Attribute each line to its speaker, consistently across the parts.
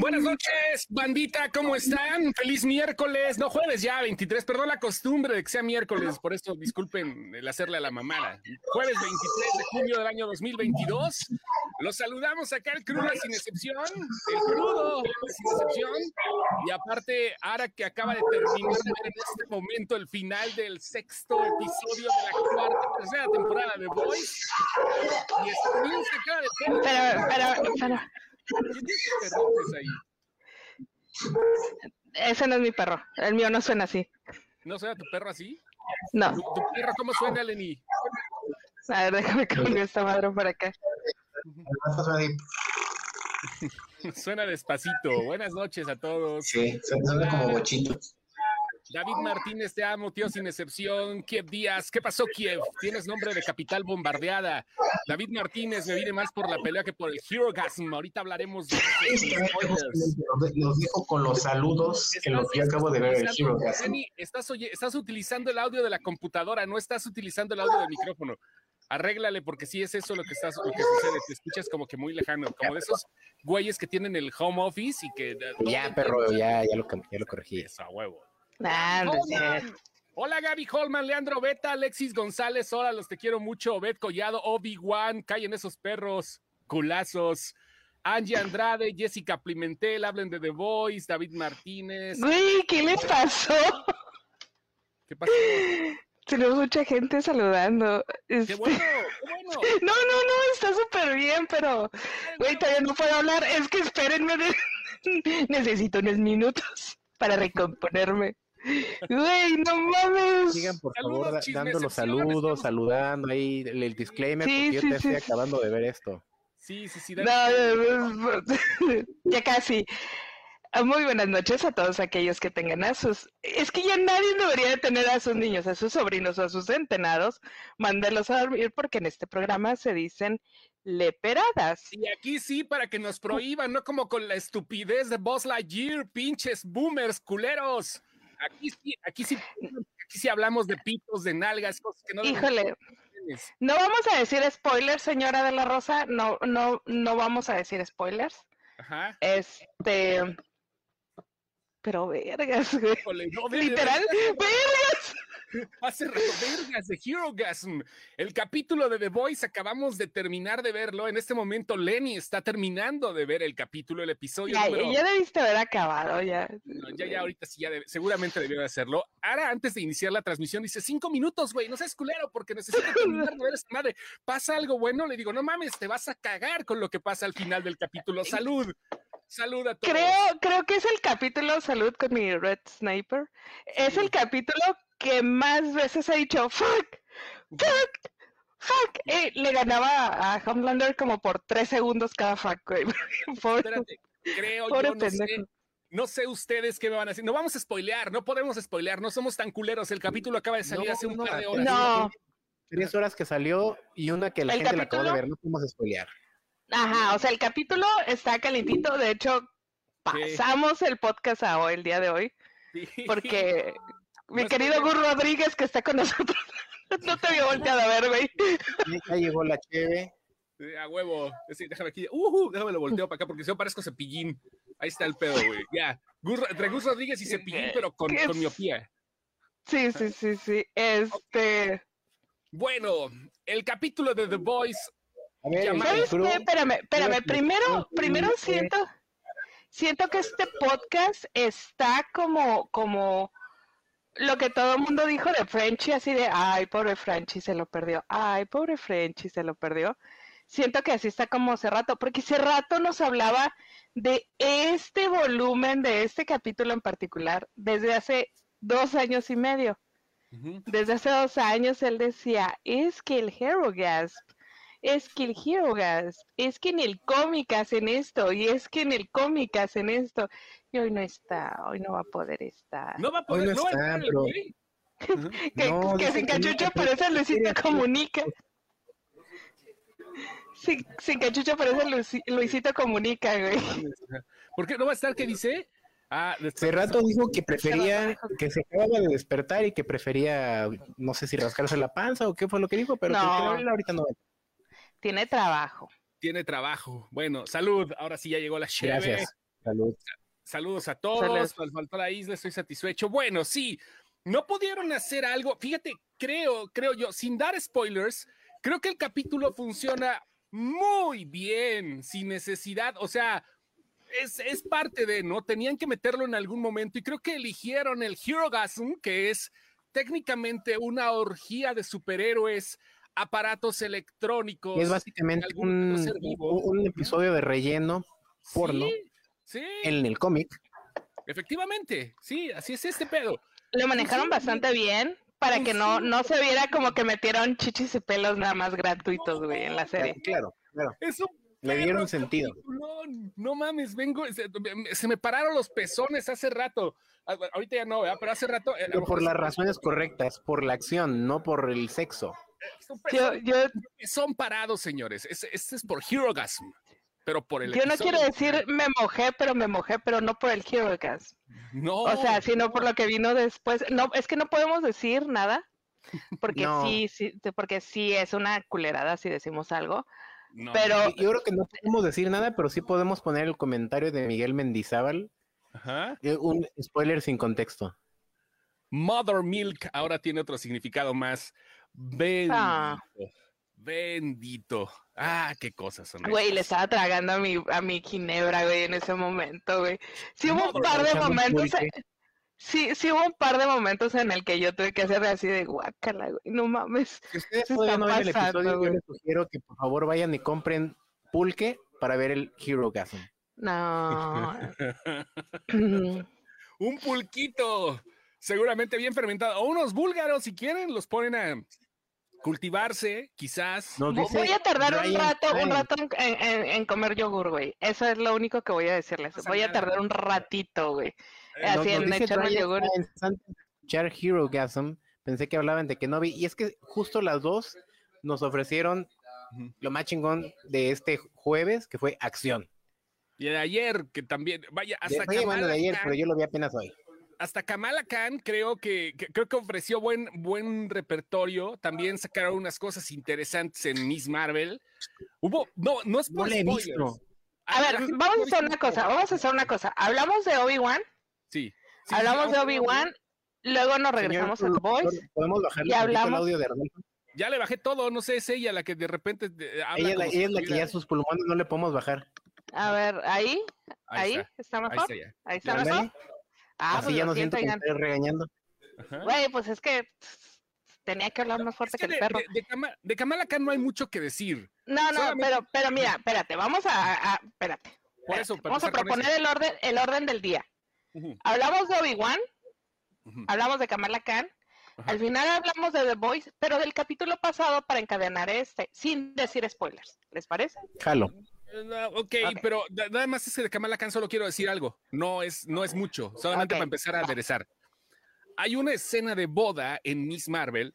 Speaker 1: Buenas noches, bandita, ¿cómo están? Feliz miércoles, no jueves ya, 23, perdón la costumbre de que sea miércoles, por eso disculpen el hacerle a la mamada. Jueves 23 de junio del año 2022, los saludamos acá el crudo sin excepción, el crudo sin excepción, y aparte, ahora que acaba de terminar en este momento el final del sexto episodio de la cuarta, tercera temporada de Boys, y bien sacada de
Speaker 2: pero, pero, pero. Ese no es mi perro. El mío no suena así.
Speaker 1: ¿No suena tu perro así?
Speaker 2: No.
Speaker 1: ¿Tu, perro cómo suena, Lenny?
Speaker 2: A ver, déjame cambiar esta madre por acá.
Speaker 1: suena despacito. Buenas noches a todos.
Speaker 3: Sí, suena como bochito.
Speaker 1: David Martínez, te amo, tío, sin excepción. Kiev Díaz, ¿qué pasó, Kiev? Tienes nombre de capital bombardeada. David Martínez, me viene más por la pelea que por el Hero Gasm. Ahorita hablaremos de.
Speaker 3: Los dijo con los saludos que lo que acabo de ver el Hero Gasm.
Speaker 1: Estás, estás utilizando el audio de la computadora, no estás utilizando el audio del micrófono. Arréglale, porque si es eso lo que, estás, lo que sucede. Te escuchas como que muy lejano, como de esos güeyes que tienen el home office y que.
Speaker 3: Ya, perro, ya, ya, lo, ya lo corregí.
Speaker 1: Eso, a huevo. Hola Gaby Holman, Leandro Beta, Alexis González, hola, los te quiero mucho, Obed Collado, Obi-Wan, callen esos perros, culazos. Angie Andrade, Jessica Pimentel, hablen de The Voice, David Martínez.
Speaker 2: Güey, ¿qué les pasó?
Speaker 1: ¿Qué pasó?
Speaker 2: Tenemos mucha gente saludando.
Speaker 1: ¡Qué este, bueno! ¡Qué bueno!
Speaker 2: No, no, no, está súper bien, pero, güey, todavía no puedo hablar. Es que espérenme, necesito unos minutos para recomponerme. Güey, no mames.
Speaker 3: Sigan por favor dando los saludos, saludando ahí el, disclaimer, porque yo te estoy acabando de ver esto.
Speaker 1: Sí, sí, sí.
Speaker 2: ya casi. Ah, muy buenas noches a todos aquellos que tengan a sus... Es que ya nadie debería de tener a sus niños, a sus sobrinos o a sus centenados, mándelos a dormir porque en este programa se dicen leperadas.
Speaker 1: Y aquí sí, para que nos prohíban, no como con la estupidez de Buzz Lightyear, pinches boomers, culeros. Aquí sí, aquí sí, aquí sí hablamos de pitos, de nalgas, cosas que no.
Speaker 2: Híjole. No vamos a decir spoilers, señora de la Rosa. No, no, no vamos a decir spoilers.
Speaker 1: Ajá.
Speaker 2: Este. Pero vergas, güey. Literal, vergas.
Speaker 1: Hace rato, vergas de Hero Gasm. El capítulo de The Voice acabamos de terminar de verlo. En este momento, Lenny está terminando de ver el capítulo, el episodio.
Speaker 2: Ya, ya debiste haber acabado, ya.
Speaker 1: ya, ya, ahorita sí, ya seguramente debió de hacerlo. Ahora, antes de iniciar la transmisión, dice cinco minutos, güey, no seas culero porque necesito terminar de ver esta madre. Pasa algo bueno, le digo, no mames, te vas a cagar con lo que pasa al final del capítulo. Salud. Salud a todos.
Speaker 2: Creo, creo que es el capítulo Salud con mi Red Sniper. Es el capítulo que más veces ha dicho fuck, fuck, fuck. Eh, le ganaba a Homelander como por tres segundos cada fuck, güey.
Speaker 1: Espérate, creo yo, no sé, no sé ustedes qué me van a decir. No vamos a spoilear, no podemos spoilear, no somos tan culeros. El capítulo acaba de salir hace un par de horas.
Speaker 2: No.
Speaker 3: Tres horas que salió y una que la gente la acabó de ver, no podemos spoilear.
Speaker 2: Ajá, o sea, el capítulo está calentito. De hecho, pasamos el podcast a hoy, el día de hoy. Porque mi querido Gur Rodríguez, que está con nosotros, no te había volteado a ver, güey.
Speaker 3: Ya llegó la cheve.
Speaker 1: A huevo. Sí, déjame aquí. Uh, déjame lo volteo para acá porque si yo parezco cepillín. Ahí está el pedo, güey. Ya. entre Gus Rodríguez y cepillín, pero con, con miopía.
Speaker 2: Sí, sí, sí, sí. Este.
Speaker 1: Bueno, el capítulo de The
Speaker 2: Ver, Espérame, espérame. Primero, primero siento, siento que este podcast está como, como lo que todo el mundo dijo de Frenchy, así de, ay, pobre Frenchy se lo perdió, ay, pobre Frenchy se lo perdió. Siento que así está como hace rato, porque hace rato nos hablaba de este volumen, de este capítulo en particular, desde hace dos años y medio. Desde hace dos años él decía, es que el Hero Gasp es que el Hero Gasp, es que en el cómic hacen esto, y es que en el cómic hacen esto, y hoy no está, hoy no va a poder estar.
Speaker 1: No va a poder, no,
Speaker 3: estar,
Speaker 2: que, que sin cachucha parece Luisito Comunica. Sin, sin cachucha parece Luisito Comunica, güey.
Speaker 1: ¿Por qué no va a estar? ¿Qué dice?
Speaker 3: Ah, hace rato dijo que prefería, que se acababa de despertar y que prefería, no sé si rascarse la panza o qué fue lo que dijo, pero
Speaker 2: no.
Speaker 3: que ahorita no.
Speaker 2: Tiene trabajo.
Speaker 1: tiene trabajo. Bueno, salud. Ahora sí ya llegó la cheve.
Speaker 3: Gracias. Salud.
Speaker 1: Saludos a todos. Faltó la isla, estoy satisfecho. Bueno, sí, no pudieron hacer algo. Fíjate, creo, creo yo, sin dar spoilers, creo que el capítulo funciona muy bien, sin necesidad. O sea, es, es parte de, ¿no? Tenían que meterlo en algún momento y creo que eligieron el Herogasm, que es técnicamente una orgía de superhéroes aparatos electrónicos.
Speaker 3: Es básicamente un, un, episodio de relleno porno
Speaker 1: sí,
Speaker 3: en el cómic.
Speaker 1: Efectivamente, sí, así es este pedo.
Speaker 2: Lo manejaron bastante bien para que no, no se viera como que metieron chichis y pelos nada más gratuitos, güey, en la serie.
Speaker 3: Claro, claro. Le dieron sentido.
Speaker 1: No, no mames, vengo, se, me pararon los pezones hace rato. Ah, ahorita ya no, pero hace rato.
Speaker 3: Eh, pero por las razones correctas, por la acción, no por el sexo.
Speaker 1: Son parados, señores. Este es por Herogasm, pero por el.
Speaker 2: Yo no quiero decir me mojé, pero me mojé, pero no por el Herogasm.
Speaker 1: No.
Speaker 2: O sea, sino por lo que vino después. No, es que no podemos decir nada, porque sí, sí, porque sí es una culerada si decimos algo. Pero
Speaker 3: yo creo que no podemos decir nada, pero sí podemos poner el comentario de Miguel Mendizábal. Ajá. Eh, un spoiler sin contexto.
Speaker 1: Mother Milk ahora tiene otro significado más Bendito. Ah. Bendito. Ah, qué cosas son.
Speaker 2: Güey, le estaba tragando a mi, a mi ginebra, güey, en ese momento, güey. Sí hubo un par de momentos. Sí, sí hubo un par de momentos en el que yo tuve que hacer así de guacala, güey. No mames.
Speaker 3: Si ustedes pueden ver el episodio, yo les sugiero que por favor vayan y compren pulque para ver el Hero Gasm.
Speaker 2: No.
Speaker 1: un pulquito. Seguramente bien fermentado. O unos búlgaros, si quieren, los ponen a cultivarse, quizás.
Speaker 2: voy a tardar un rato, un rato en, comer yogur, güey. Eso es lo único que voy a decirles. voy a tardar un ratito, güey. Eh, Así en echarme yogur.
Speaker 3: Escuchar Hero Gasm, pensé que hablaban de Kenobi, y es que justo las dos nos ofrecieron lo más chingón de este jueves, que fue acción.
Speaker 1: Y de ayer, que también, vaya, hasta
Speaker 3: de, de ayer, pero yo lo vi apenas hoy
Speaker 1: hasta Kamala Khan creo que, creo que ofreció buen, buen repertorio. También sacaron unas cosas interesantes en Miss Marvel. Hubo, no, no es por
Speaker 2: no A ver, vamos a hacer una cosa, vamos a hacer una cosa. Hablamos de Obi-Wan.
Speaker 1: Sí,
Speaker 2: Hablamos de Obi-Wan, luego nos regresamos a The Voice.
Speaker 3: Podemos bajarle el audio de
Speaker 1: Ya le bajé todo, no sé, es ella la que de repente
Speaker 3: habla Ella, ella es la que ya sus pulmones no le podemos bajar.
Speaker 2: A ver, ahí, ahí, está. mejor. Ahí está, mejor.
Speaker 3: Ah, Así pues ya no siento que me estoy regañando.
Speaker 2: Güey, pues es que tenía que hablar más fuerte que, el perro.
Speaker 1: De, Kamala Khan no hay mucho que decir.
Speaker 2: No, no, pero, pero mira, espérate, vamos a, espérate. vamos a proponer el orden, el orden del día. Hablamos de Obi-Wan, hablamos de Kamala Khan, al final hablamos de The Voice, pero del capítulo pasado para encadenar este, sin decir spoilers. ¿Les parece?
Speaker 3: Jalo.
Speaker 1: Okay, ok, pero nada más es que de Kamala Khan solo quiero decir algo. No es, no es mucho, solamente para empezar a aderezar. Hay una escena de boda en Miss Marvel.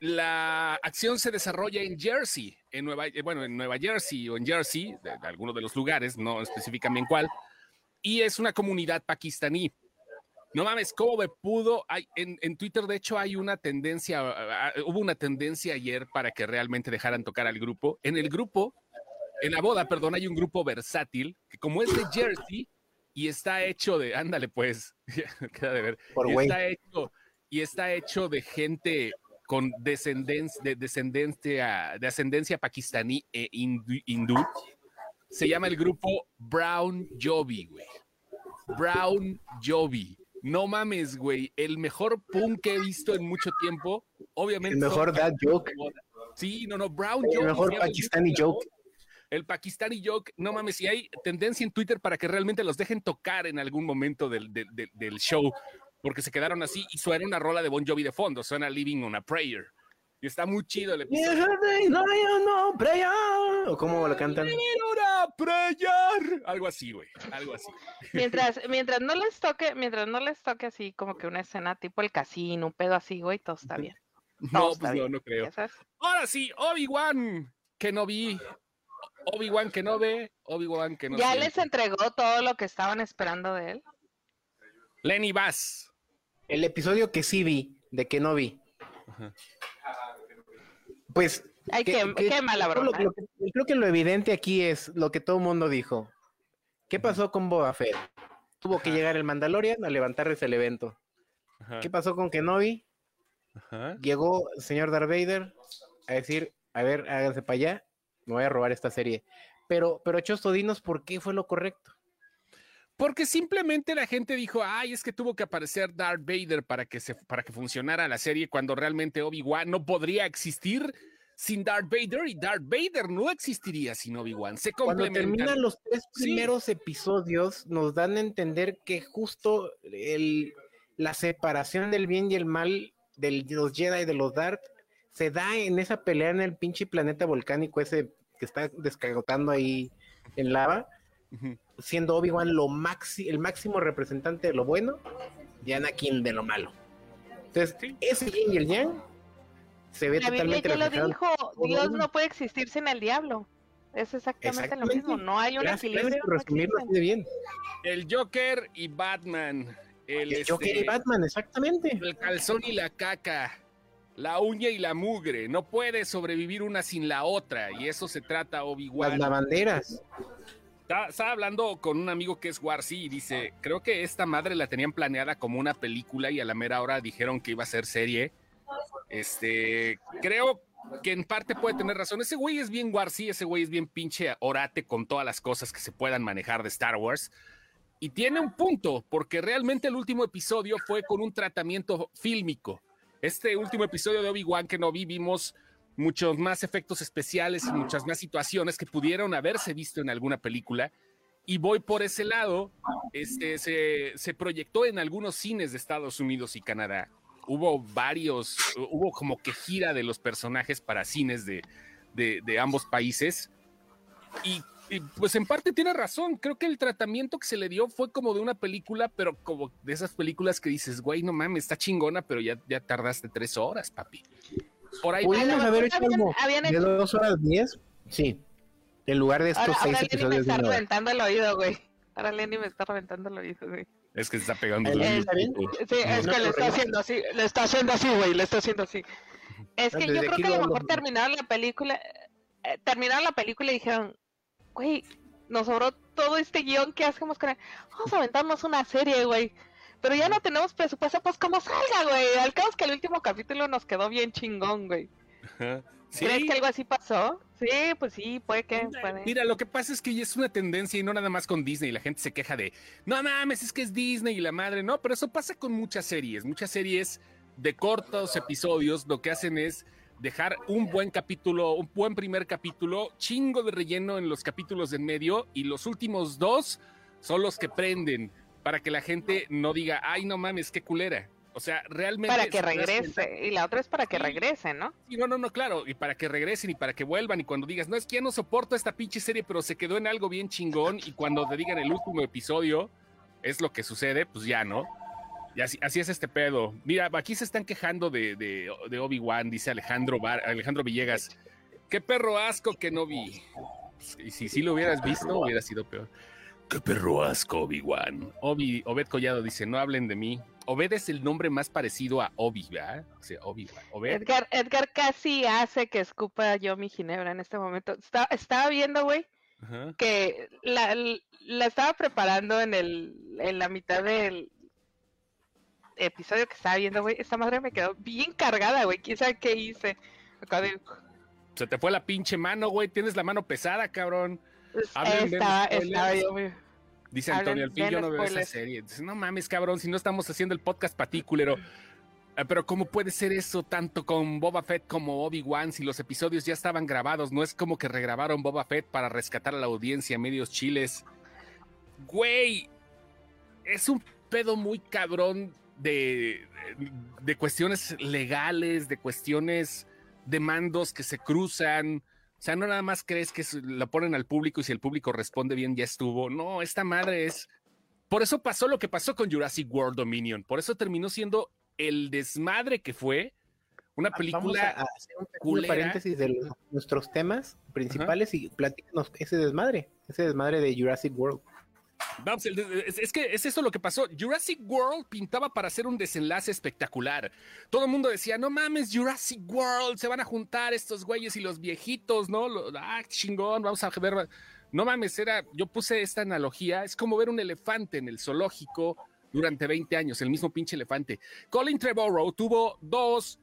Speaker 1: La acción se desarrolla en Jersey, en Nueva, eh, bueno, en Nueva Jersey o en Jersey, de, alguno de los lugares, no específicamente cuál, y es una comunidad pakistaní. No mames, ¿cómo me pudo? Hay, en, en, Twitter, de hecho, hay una tendencia, hubo una tendencia ayer para que realmente dejaran tocar al grupo. En el grupo en la boda, perdón, hay un grupo versátil que como es de Jersey y está hecho de, ándale pues, queda de ver, y está hecho y está hecho de gente con descendencia, de descendencia, de ascendencia pakistaní e hindú, se llama el grupo Brown Jovi, güey. Brown Jovi. No mames, güey. El mejor punk que he visto en mucho tiempo. Obviamente.
Speaker 3: El mejor dad joke.
Speaker 1: Sí, no, no, Brown
Speaker 3: Jovi. El mejor pakistani joke
Speaker 1: el Pakistani Joke, no mames, si hay tendencia en Twitter para que realmente los dejen tocar en algún momento del, show, porque se quedaron así y suena una rola de Bon Jovi de fondo, suena Living on a Prayer. Y está muy chido el episodio.
Speaker 3: ¿O cómo lo cantan?
Speaker 1: prayer. Algo así, güey. Algo así.
Speaker 2: Mientras, mientras no les toque, mientras no les toque así como que una escena tipo el casino, un pedo así, güey, todo está bien.
Speaker 1: no, pues no, no creo. Ahora sí, Obi-Wan, que no vi Obi-Wan que no ve, Obi-Wan que no
Speaker 2: ¿Ya les entregó todo lo que estaban esperando de él?
Speaker 1: Lenny Bass.
Speaker 3: El episodio que sí vi, de que no vi. Pues
Speaker 2: Ay, qué, qué, mala broma.
Speaker 3: creo que lo evidente aquí es lo que todo el mundo dijo. ¿Qué pasó con Boba Fett? Tuvo que llegar el Mandalorian a levantarles el evento. ¿Qué pasó con Kenobi? Llegó el señor Darth Vader a decir, a ver, háganse para allá, me voy a robar esta serie. Pero, pero Chosto, dinos por qué fue lo correcto.
Speaker 1: Porque simplemente la gente dijo, ay, es que tuvo que aparecer Darth Vader para que, se, para que funcionara la serie cuando realmente Obi-Wan no podría existir sin Darth Vader y Darth Vader no existiría sin Obi-Wan. Se
Speaker 3: Cuando terminan los tres primeros episodios, nos dan a entender que justo el, la separación del bien y el mal de los Jedi y de los Darth se da en esa pelea en el pinche planeta volcánico ese que está descagotando ahí en lava, siendo Obi-Wan lo el máximo representante de lo bueno y Anakin de lo malo. Entonces, ese yin y el yang se ve la totalmente
Speaker 2: Biblia ya lo dijo, Dios no puede existir sin el diablo. Es exactamente, lo mismo, no hay un equilibrio.
Speaker 3: bien.
Speaker 1: El Joker y Batman.
Speaker 3: El, Joker y este, Batman, exactamente.
Speaker 1: El calzón y la caca. La uña y la mugre. No puede sobrevivir una sin la otra. Y eso se trata Obi-Wan.
Speaker 3: Las lavanderas.
Speaker 1: Estaba hablando con un amigo que es Warsi y dice, creo que esta madre la tenían planeada como una película y a la mera hora dijeron que iba a ser serie este, creo que en parte puede tener razón. Ese güey es bien Warsi, ese güey es bien pinche orate con todas las cosas que se puedan manejar de Star Wars. Y tiene un punto, porque realmente el último episodio fue con un tratamiento fílmico. Este último episodio de Obi-Wan que no vimos muchos más efectos especiales y muchas más situaciones que pudieron haberse visto en alguna película. Y voy por ese lado, este, se, se proyectó en algunos cines de Estados Unidos y Canadá hubo varios, hubo como que gira de los personajes para cines de, ambos países. Y, pues en parte tiene razón, creo que el tratamiento que se le dio fue como de una película, pero como de esas películas que dices, güey, no mames, está chingona, pero ya, ya tardaste tres horas, papi.
Speaker 3: Por ahí. ¿Pudimos haber hecho algo de dos horas diez? Sí. En lugar de estos seis episodios.
Speaker 2: Me está reventando el oído, güey. Ahora Lenny me está reventando el oído, güey.
Speaker 1: Es que se está pegando.
Speaker 2: sí, es que le está haciendo así, le está haciendo así, güey, le está haciendo así. Es que yo creo que a lo mejor terminaron la película, eh, terminaron la película y dijeron, güey, nos sobró todo este guion que hacemos con él. Vamos a aventarnos una serie, güey. Pero ya no tenemos presupuesto, pues como salga, güey. Al cabo es que el último capítulo nos quedó bien chingón, güey. ¿Crees que algo así pasó? Sí, pues sí, puede que.
Speaker 1: Mira, lo que pasa es que ya es una tendencia y no nada más con Disney. La gente se queja de, no mames, es que es Disney y la madre. No, pero eso pasa con muchas series. Muchas series de cortos episodios lo que hacen es dejar un buen capítulo, un buen primer capítulo, chingo de relleno en los capítulos de en medio y los últimos dos son los que prenden para que la gente no diga, ay, no mames, qué culera. O sea, realmente.
Speaker 2: Para que regrese. Y la otra es para que regresen, ¿no?
Speaker 1: Sí, no, no, no, claro. Y para que regresen y para que vuelvan. Y cuando digas, no, es que ya no soporto esta pinche serie, pero se quedó en algo bien chingón. Y cuando te digan el último episodio, es lo que sucede, pues ya, ¿no? Y así, así es este pedo. Mira, aquí se están quejando de, de, Obi-Wan, dice Alejandro, Alejandro Villegas. Qué perro asco que no vi. Y si sí lo hubieras visto, hubiera sido peor. Qué perro asco, Obi-Wan. Obi, Obed Collado dice, no hablen de mí. Obed es el nombre más parecido a Obi, ¿verdad? O sea, Obi,
Speaker 2: Edgar, Edgar casi hace que escupa yo mi ginebra en este momento. estaba viendo, güey, que la, estaba preparando en, el, en la mitad del episodio que estaba viendo, güey. Esta madre me quedó bien cargada, güey. ¿Quién sabe qué hice?
Speaker 1: Se te fue la pinche mano, güey. Tienes la mano pesada, cabrón.
Speaker 2: Pues, estaba, estaba yo, güey.
Speaker 1: Dice Antonio, al fin yo no veo esa serie. Dice, no mames, cabrón, si no estamos haciendo el podcast paticulero. Ah, pero ¿cómo puede ser eso tanto con Boba Fett como Obi-Wan si los episodios ya estaban grabados? No es como que regrabaron Boba Fett para rescatar a la audiencia medios chiles. Güey, es un pedo muy cabrón de, de cuestiones legales, de cuestiones de mandos que se cruzan. O sea, no nada más crees que la ponen al público y si el público responde bien ya estuvo. No, esta madre es... Por eso pasó lo que pasó con Jurassic World Dominion. Por eso terminó siendo el desmadre que fue una película...
Speaker 3: Vamos a hacer un paréntesis de nuestros temas principales y platícanos ese desmadre, ese desmadre de Jurassic World.
Speaker 1: Es, que es eso lo que pasó. Jurassic World pintaba para hacer un desenlace espectacular. Todo el mundo decía, no mames, Jurassic World, se van a juntar estos güeyes y los viejitos, ¿no? ah, chingón, vamos a ver. No mames, era, yo puse esta analogía, es como ver un elefante en el zoológico durante 20 años, el mismo pinche elefante. Colin Trevorrow tuvo dos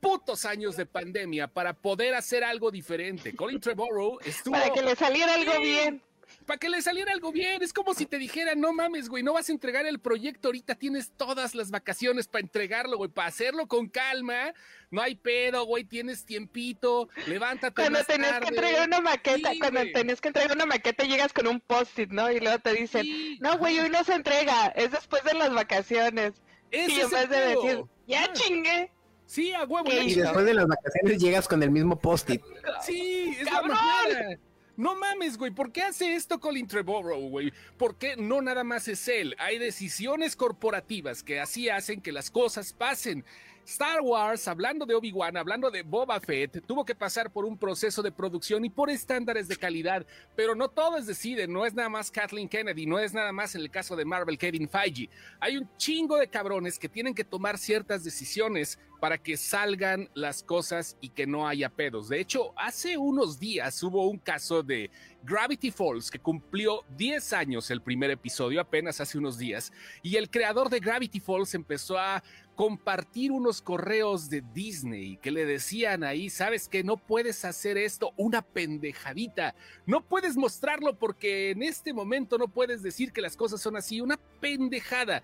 Speaker 1: putos años de pandemia para poder hacer algo diferente. Colin Trevorrow estuvo...
Speaker 2: Para que le saliera algo bien
Speaker 1: para que le saliera algo bien. Es como si te dijera, no mames, güey, no vas a entregar el proyecto ahorita, tienes todas las vacaciones para entregarlo, güey, para hacerlo con calma. No hay pedo, güey, tienes tiempito, levántate.
Speaker 2: Cuando tenés que entregar una maqueta, cuando tenés que entregar una maqueta, llegas con un post-it, ¿no? Y luego te dicen, no, güey, hoy no se entrega, es después de las vacaciones. y en vez de decir, ya ah. chingue.
Speaker 1: Sí, a huevo.
Speaker 3: Y después de las vacaciones llegas con el mismo post-it.
Speaker 1: Sí, es ¡Cabrón! No mames, güey, ¿por qué hace esto Colin Trevorrow, güey? ¿Por qué no nada más es él? Hay decisiones corporativas que así hacen que las cosas pasen. Star Wars, hablando de Obi-Wan, hablando de Boba Fett, tuvo que pasar por un proceso de producción y por estándares de calidad, pero no todos deciden, no es nada más Kathleen Kennedy, no es nada más en el caso de Marvel Kevin Feige. Hay un chingo de cabrones que tienen que tomar ciertas decisiones para que salgan las cosas y que no haya pedos. De hecho, hace unos días hubo un caso de Gravity Falls que cumplió 10 años el primer episodio, apenas hace unos días, y el creador de Gravity Falls empezó a compartir unos correos de Disney que le decían ahí, sabes que no puedes hacer esto, una pendejadita, no puedes mostrarlo porque en este momento no puedes decir que las cosas son así, una pendejada.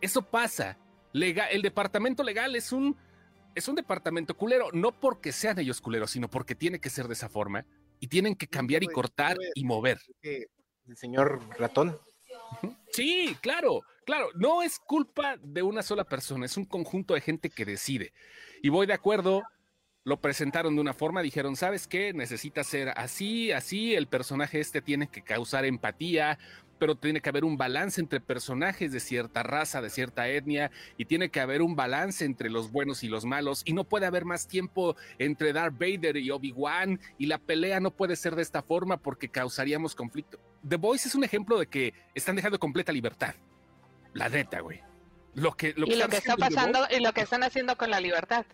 Speaker 1: Eso pasa. el departamento legal es un es un departamento culero, no porque sean ellos culeros, sino porque tiene que ser de esa forma y tienen que cambiar y cortar y mover.
Speaker 3: El señor ratón.
Speaker 1: Sí, claro, claro, no es culpa de una sola persona, es un conjunto de gente que decide. Y voy de acuerdo, lo presentaron de una forma, dijeron, ¿sabes qué? Necesita ser así, así, el personaje este tiene que causar empatía, pero tiene que haber un balance entre personajes de cierta raza, de cierta etnia, y tiene que haber un balance entre los buenos y los malos, y no puede haber más tiempo entre Darth Vader y Obi-Wan, y la pelea no puede ser de esta forma porque causaríamos conflicto. The Voice es un ejemplo de que están dejando completa libertad. La neta, güey.
Speaker 2: Lo que, lo que y lo que está pasando y lo que están haciendo con la libertad.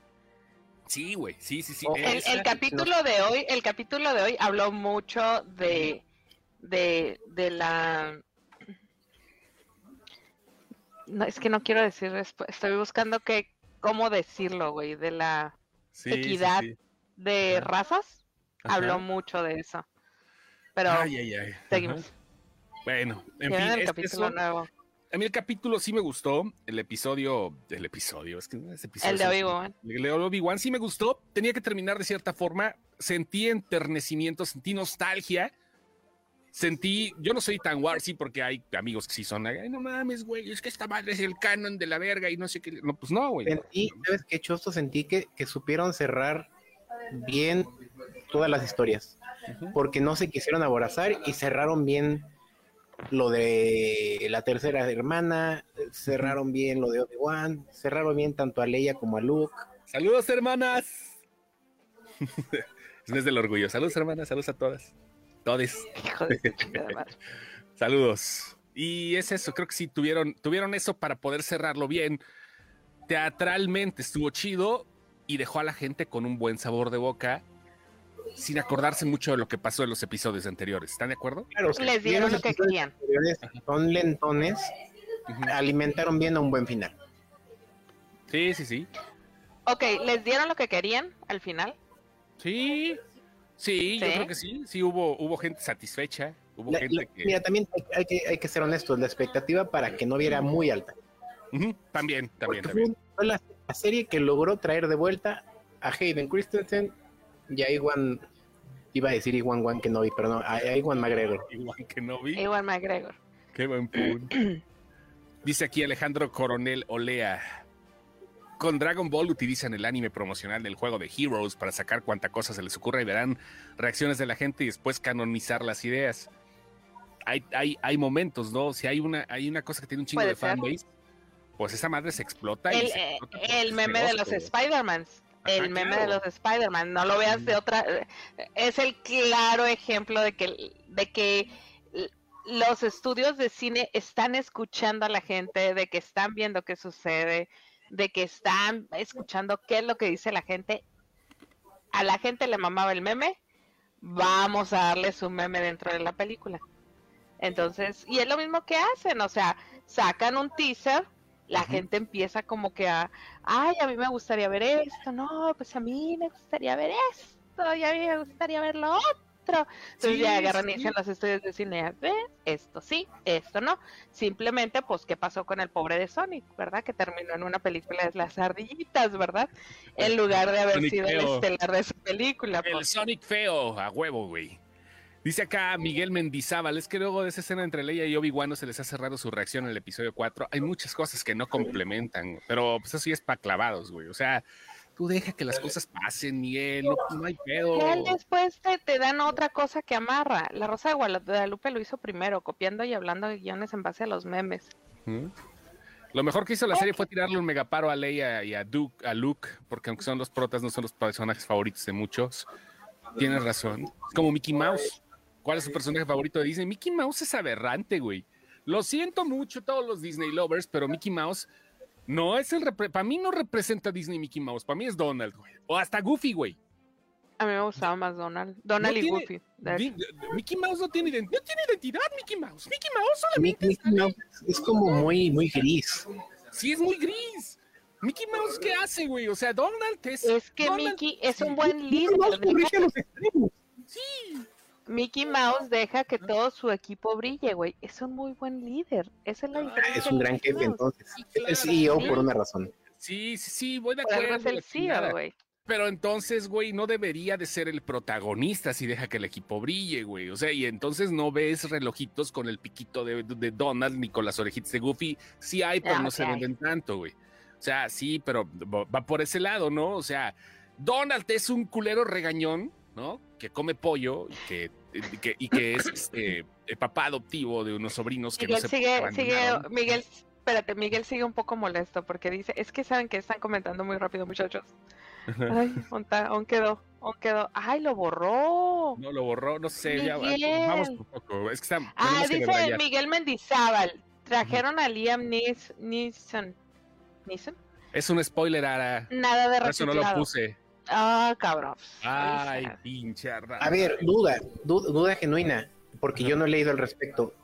Speaker 1: Sí, güey, sí, sí, sí.
Speaker 2: el, capítulo de hoy, el capítulo de hoy habló mucho de de, de la... No, es que no quiero decir, estoy buscando que, cómo decirlo, güey, de la equidad de razas. Habló mucho de eso. Pero seguimos.
Speaker 1: Bueno, en fin, el capítulo nuevo. A mí el capítulo sí me gustó, el episodio, el episodio, es que ese episodio.
Speaker 2: El de Obi-Wan.
Speaker 1: El de Obi-Wan sí me gustó, tenía que terminar de cierta forma, sentí enternecimiento, sentí nostalgia, sentí, yo no soy tan warsy porque hay amigos que sí son, Ay, no mames, güey, es que esta madre es el canon de la verga y no sé qué, no, pues no, güey.
Speaker 3: Sentí, ¿sabes qué chosto? Sentí que, que supieron cerrar bien todas las historias, porque no se quisieron aborazar y cerraron bien lo de la tercera hermana, cerraron bien lo de Obi-Wan, cerraron bien tanto a Leia como a Luke.
Speaker 1: Saludos, hermanas. es del orgullo. Saludos, hermanas, saludos a todas. Todes. Saludos. Y es eso, creo que sí tuvieron, tuvieron eso para poder cerrarlo bien. Teatralmente estuvo chido y dejó a la gente con un buen sabor de boca sin acordarse mucho de lo que pasó en los episodios anteriores. ¿Están de acuerdo?
Speaker 2: Claro, les dieron lo que querían.
Speaker 3: Son lentones, alimentaron bien a un buen final.
Speaker 1: Sí, sí, sí.
Speaker 2: Ok, ¿les dieron lo que querían al final?
Speaker 1: Sí, Sí, yo creo que sí, sí hubo, hubo gente satisfecha, hubo gente que...
Speaker 3: Mira, también hay que, hay que ser honestos, la expectativa para que no viera muy alta.
Speaker 1: También, también, también.
Speaker 3: Fue la, serie que logró traer de vuelta a Hayden Christensen y a Iwan, iba a decir Iwan Wan vi, pero no, a, Iwan McGregor.
Speaker 1: Iwan vi.
Speaker 2: Iwan McGregor.
Speaker 1: Qué buen punto. Dice aquí Alejandro Coronel Olea. Con Dragon Ball utilizan el anime promocional del juego de Heroes para sacar cuanta cosa se les ocurra y verán reacciones de la gente y después canonizar las ideas. Hay, hay, hay momentos, ¿no? Si hay una, hay una cosa que tiene un chingo de fanbase, pues esa madre se explota.
Speaker 2: El,
Speaker 1: eh,
Speaker 2: el meme de los Spider-Mans. El meme de los Spider-Man, no lo veas de otra. Es el claro ejemplo de que, de que los estudios de cine están escuchando a la gente, de que están viendo qué sucede, de que están escuchando qué es lo que dice la gente. A la gente le mamaba el meme, vamos a darle su meme dentro de la película. Entonces, y es lo mismo que hacen, o sea, sacan un teaser, la gente empieza como que a, ay, a mí me gustaría ver esto, no, pues a mí me gustaría ver esto, y a mí me gustaría ver lo otro entonces ya agarran y los estudios de cine, esto sí, esto no. Simplemente, pues, ¿qué pasó con el pobre de Sonic, verdad? Que terminó en una película de las ardillitas, ¿verdad? En lugar de haber sido el estelar de su película.
Speaker 1: El
Speaker 2: pues.
Speaker 1: Sonic feo, a huevo, güey. Dice acá Miguel Mendizábal, es que luego de esa escena entre Leia y Obi-Wan no se les ha cerrado su reacción en el episodio 4. Hay muchas cosas que no complementan, pero pues eso sí es para clavados, güey. O sea, Tú deja que las cosas pasen, Miguel, no, hay pedo.
Speaker 2: Y después te, dan otra cosa que amarra. La Rosa de Guadalupe lo hizo primero, copiando y hablando de guiones en base a los memes.
Speaker 1: Lo mejor que hizo la serie fue tirarle un megaparo a Leia y a, Duke, a Luke, porque aunque son los protas, no son los personajes favoritos de muchos. Tienes razón. Es como Mickey Mouse. ¿Cuál es su personaje favorito de Disney? Mickey Mouse es aberrante, güey. Lo siento mucho todos los Disney lovers, pero Mickey Mouse no es el para mí no representa Disney Mickey Mouse, para mí es Donald, güey. O hasta Goofy, güey.
Speaker 2: A mí me gustaba más Donald. Donald y Goofy.
Speaker 1: Mickey Mouse no tiene, no tiene identidad, Mickey Mouse. Mickey Mouse solamente
Speaker 3: Mickey Mouse es como muy, muy gris.
Speaker 1: Sí, es muy gris. Mickey Mouse, ¿qué hace, güey? O sea, Donald es.
Speaker 2: Es que Mickey es un buen líder.
Speaker 1: Sí.
Speaker 2: Mickey Mouse deja que todo su equipo brille, güey. Es un muy buen líder. Esa es la
Speaker 3: diferencia. Es un gran jefe, entonces. es CEO por una razón.
Speaker 1: Sí, sí, sí, voy de acuerdo.
Speaker 2: Es el CEO, güey.
Speaker 1: Pero entonces, güey, no debería de ser el protagonista si deja que el equipo brille, güey. O sea, y entonces no ves relojitos con el piquito de, Donald ni con las orejitas de Goofy. Sí hay, pero no, se venden tanto, güey. O sea, sí, pero va por ese lado, ¿no? O sea, Donald es un culero regañón ¿no? Que come pollo y que, y que es este, el papá adoptivo de unos sobrinos que
Speaker 2: Miguel
Speaker 1: no se
Speaker 2: sigue, sigue, Miguel, espérate, Miguel sigue un poco molesto porque dice, es que saben que están comentando muy rápido, muchachos. Ay, quedó, aún quedó. Ay, lo borró.
Speaker 1: No, lo borró, no sé, ya vamos un poco. Es que está,
Speaker 2: ah, dice Miguel Mendizábal, trajeron a Liam Neeson. ¿Neeson?
Speaker 1: Es un spoiler, Ara.
Speaker 2: Nada de
Speaker 1: Eso no lo puse.
Speaker 2: Ah, cabrón.
Speaker 1: Ay, pinche
Speaker 3: A ver, duda, duda, genuina, porque yo no he leído al respecto.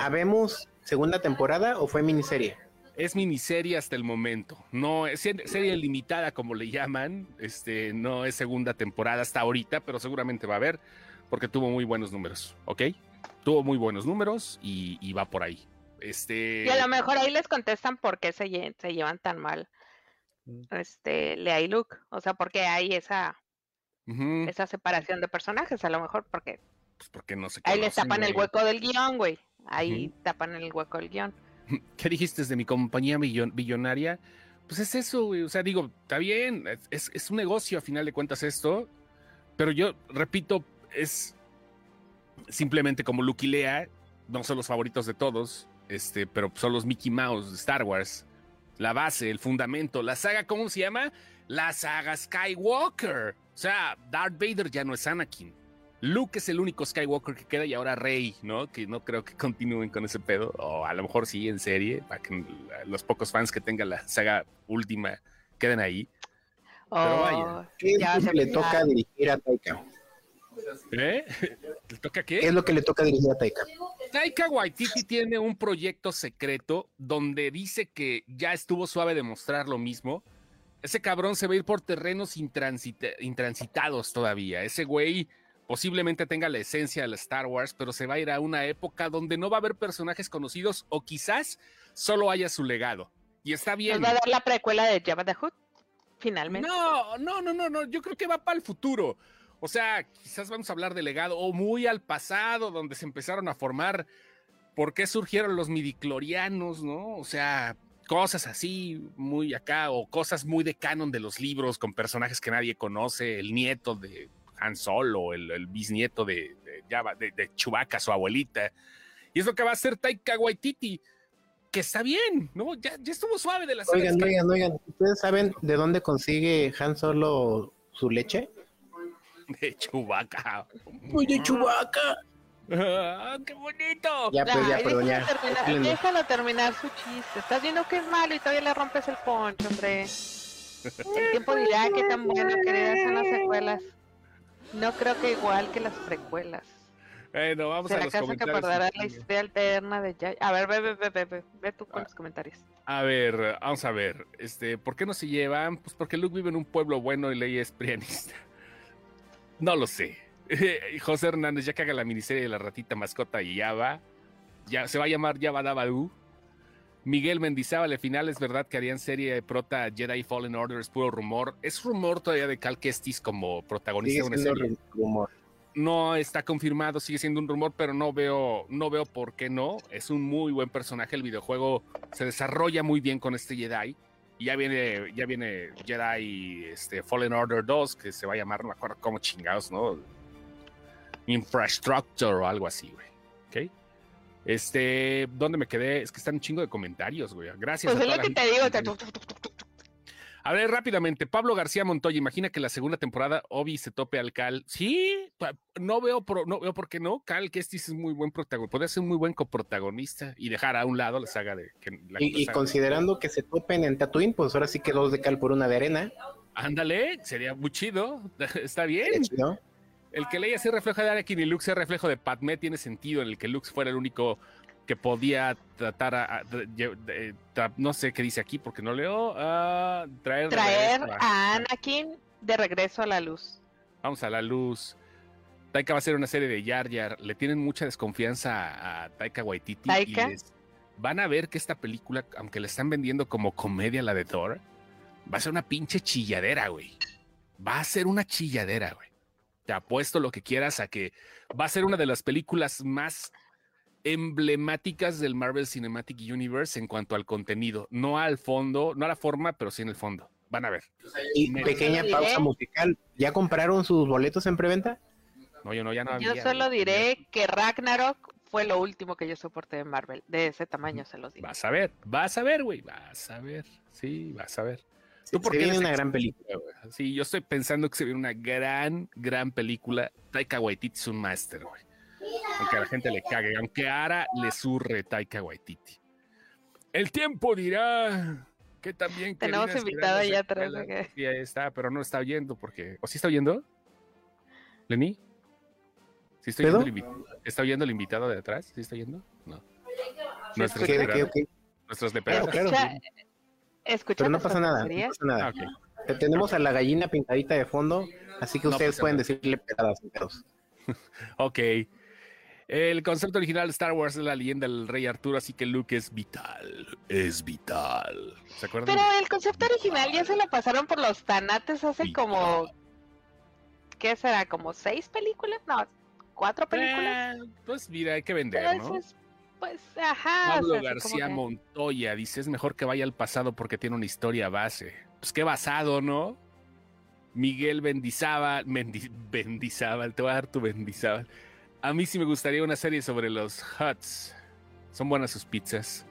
Speaker 3: ¿Habemos segunda temporada o fue miniserie?
Speaker 1: Es miniserie hasta el momento. No es serie limitada, como le llaman. Este no es segunda temporada hasta ahorita, pero seguramente va a haber, porque tuvo muy buenos números, ¿ok? Tuvo muy buenos números y, va por ahí. Este...
Speaker 2: Y a lo mejor ahí les contestan por qué se, se llevan tan mal este, Lea y Luke. O sea, porque hay esa, esa separación de personajes, a lo mejor porque...
Speaker 1: Pues porque no se
Speaker 2: Ahí les tapan el hueco del guion, güey. Ahí tapan el hueco del guion.
Speaker 1: ¿Qué dijiste de mi compañía billonaria? Pues es eso, güey. O sea, digo, está bien, es, es un negocio a final de cuentas esto, pero yo repito, es simplemente como Luke y Lea, no son los favoritos de todos, este, pero son los Mickey Mouse de Star Wars la base, el fundamento. La saga, ¿cómo se llama? La saga Skywalker. O sea, Darth Vader ya no es Anakin. Luke es el único Skywalker que queda y ahora Rey, ¿no? Que no creo que continúen con ese pedo. O a lo mejor sí en serie, para que los pocos fans que tengan la saga última queden ahí. Pero oh, vaya.
Speaker 3: ¿Qué es lo que le toca dirigir a Taika?
Speaker 1: ¿Eh? ¿Le toca qué?
Speaker 3: ¿Qué es lo que le toca dirigir a Taika?
Speaker 1: Taika Waititi tiene un proyecto secreto donde dice que ya estuvo suave de mostrar lo mismo. Ese cabrón se va a ir por terrenos intransitados todavía. Ese güey posiblemente tenga la esencia de la Star Wars, pero se va a ir a una época donde no va a haber personajes conocidos o quizás solo haya su legado. Y está bien.
Speaker 2: va a dar la precuela de Jabba the Hutt? Finalmente.
Speaker 1: No, no, no, no, no. Yo creo que va para el futuro. O sea, quizás vamos a hablar de legado o muy al pasado, donde se empezaron a formar por qué surgieron los midiclorianos, ¿no? O sea, cosas así, muy acá, o cosas muy de canon de los libros con personajes que nadie conoce, el nieto de Han Solo, el, el bisnieto de, de, de, Chewbacca, su abuelita. Y es lo que va a hacer Taika Waititi, que está bien, ¿no? Ya, ya estuvo suave de las
Speaker 3: Oigan, oigan, oigan, ¿ustedes saben de dónde consigue Han Solo su leche?
Speaker 1: De Chubaca.
Speaker 3: Oye, Chubaca.
Speaker 1: Ah, ¡Qué bonito!
Speaker 3: Ya, pues, ya, perdón, ya.
Speaker 2: Terminar, déjalo terminar su chiste. Estás viendo que es malo y todavía le rompes el poncho, hombre. El tiempo dirá qué tan bueno querías son las secuelas. No creo que igual que las precuelas.
Speaker 1: Bueno, vamos a los
Speaker 2: comentarios. que acordará la historia alterna de. A ver, ve, ve, ve, ve, ve, tú con ah. los comentarios.
Speaker 1: A ver, vamos a ver. Este, ¿por qué no se llevan? Pues porque Luke vive en un pueblo bueno y Ley es prianista. No lo sé. José Hernández ya caga la miniserie de la ratita mascota y ya va. Ya se va a llamar Yaba Dabadoo. Miguel Mendizábal, al final es verdad que harían serie de prota Jedi Fallen Order, es puro rumor. ¿Es rumor todavía de Cal Kestis como protagonista de una serie? Rumor. No está confirmado, sigue siendo un rumor, pero no veo, no veo por qué no. Es un muy buen personaje. El videojuego se desarrolla muy bien con este Jedi. Y ya viene, ya viene Jedi este, Fallen Order 2, que se va a llamar, no me acuerdo cómo chingados, ¿no? Infrastructure o algo así, güey. ¿Ok? Este, ¿dónde me quedé? Es que están un chingo de comentarios, güey. Gracias.
Speaker 2: Pues es lo que te digo.
Speaker 1: A ver, rápidamente, Pablo García Montoya, imagina que la segunda temporada Obi se tope al Cal. Sí, no veo, por, no veo por qué no. Cal que este es muy buen protagonista, podría ser un muy buen coprotagonista y dejar a un lado la saga de...
Speaker 3: y, considerando que se topen en Tatooine, pues ahora sí que dos de Cal por una de arena.
Speaker 1: Ándale, sería muy chido, está bien. El que leía ese reflejo de Anakin y Luke sea reflejo de Padme tiene sentido en el que Luke fuera el único que podía tratar a, no sé qué dice aquí porque no leo traer
Speaker 2: traer a Anakin. De regreso a la luz.
Speaker 1: Vamos a la luz. Taika va a hacer una serie de Yar Yar le tienen mucha desconfianza a, Taika Waititi y van a ver que esta película aunque la están vendiendo como comedia la de Thor va a ser una pinche chilladera güey. Va a ser una chilladera güey. Te apuesto lo que quieras a que va a ser una de las películas más emblemáticas del Marvel Cinematic Universe en cuanto al contenido, no al fondo, no a la forma, pero sí en el fondo. Van a ver.
Speaker 3: Y pequeña pausa musical. ¿Ya compraron sus boletos en preventa?
Speaker 1: No, yo no, ya no
Speaker 2: Yo solo diré que Ragnarok fue lo último que yo soporté de Marvel. De ese tamaño se los digo.
Speaker 1: Vas a ver, vas a ver, güey, vas a ver. Sí, vas a ver.
Speaker 3: ¿Tú por viene una gran película,
Speaker 1: güey. Sí, yo estoy pensando que se viene una gran, gran película. Taika Waititi es un máster, güey aunque a la gente le cague, aunque Ara le surre Taika Waititi. El tiempo dirá que también...
Speaker 2: Tenemos invitado allá atrás.
Speaker 1: Sí, ahí está, pero no está oyendo porque... ¿O sí está oyendo? ¿Lenny? ¿Sí está oyendo, el ¿Está oyendo el invitado de atrás? ¿Sí está oyendo? No. Nuestros
Speaker 3: ¿Qué, qué, qué?
Speaker 1: Nuestros de
Speaker 3: Claro, claro. Pero no pasa nada, no pasa nada. Ah, tenemos a la gallina pintadita de fondo, así que ustedes pueden decirle pegadas.
Speaker 1: ok. El concepto original de Star Wars es la leyenda del rey Arturo, así que Luke es vital, es vital. ¿Se acuerdan?
Speaker 2: Pero el concepto original ya se lo pasaron por los tanates hace como... ¿Qué será? ¿Como seis películas? No, cuatro películas.
Speaker 1: Eh, pues mira, hay que vender, ¿no?
Speaker 2: pues, ajá.
Speaker 1: Pablo García Montoya dice, es mejor que vaya al pasado porque tiene una historia base. Pues qué basado, ¿no? Miguel Bendizábal, Bendizábal, te voy a dar tu Bendizábal. A mí sí me gustaría una serie sobre los Huts. Son buenas sus pizzas.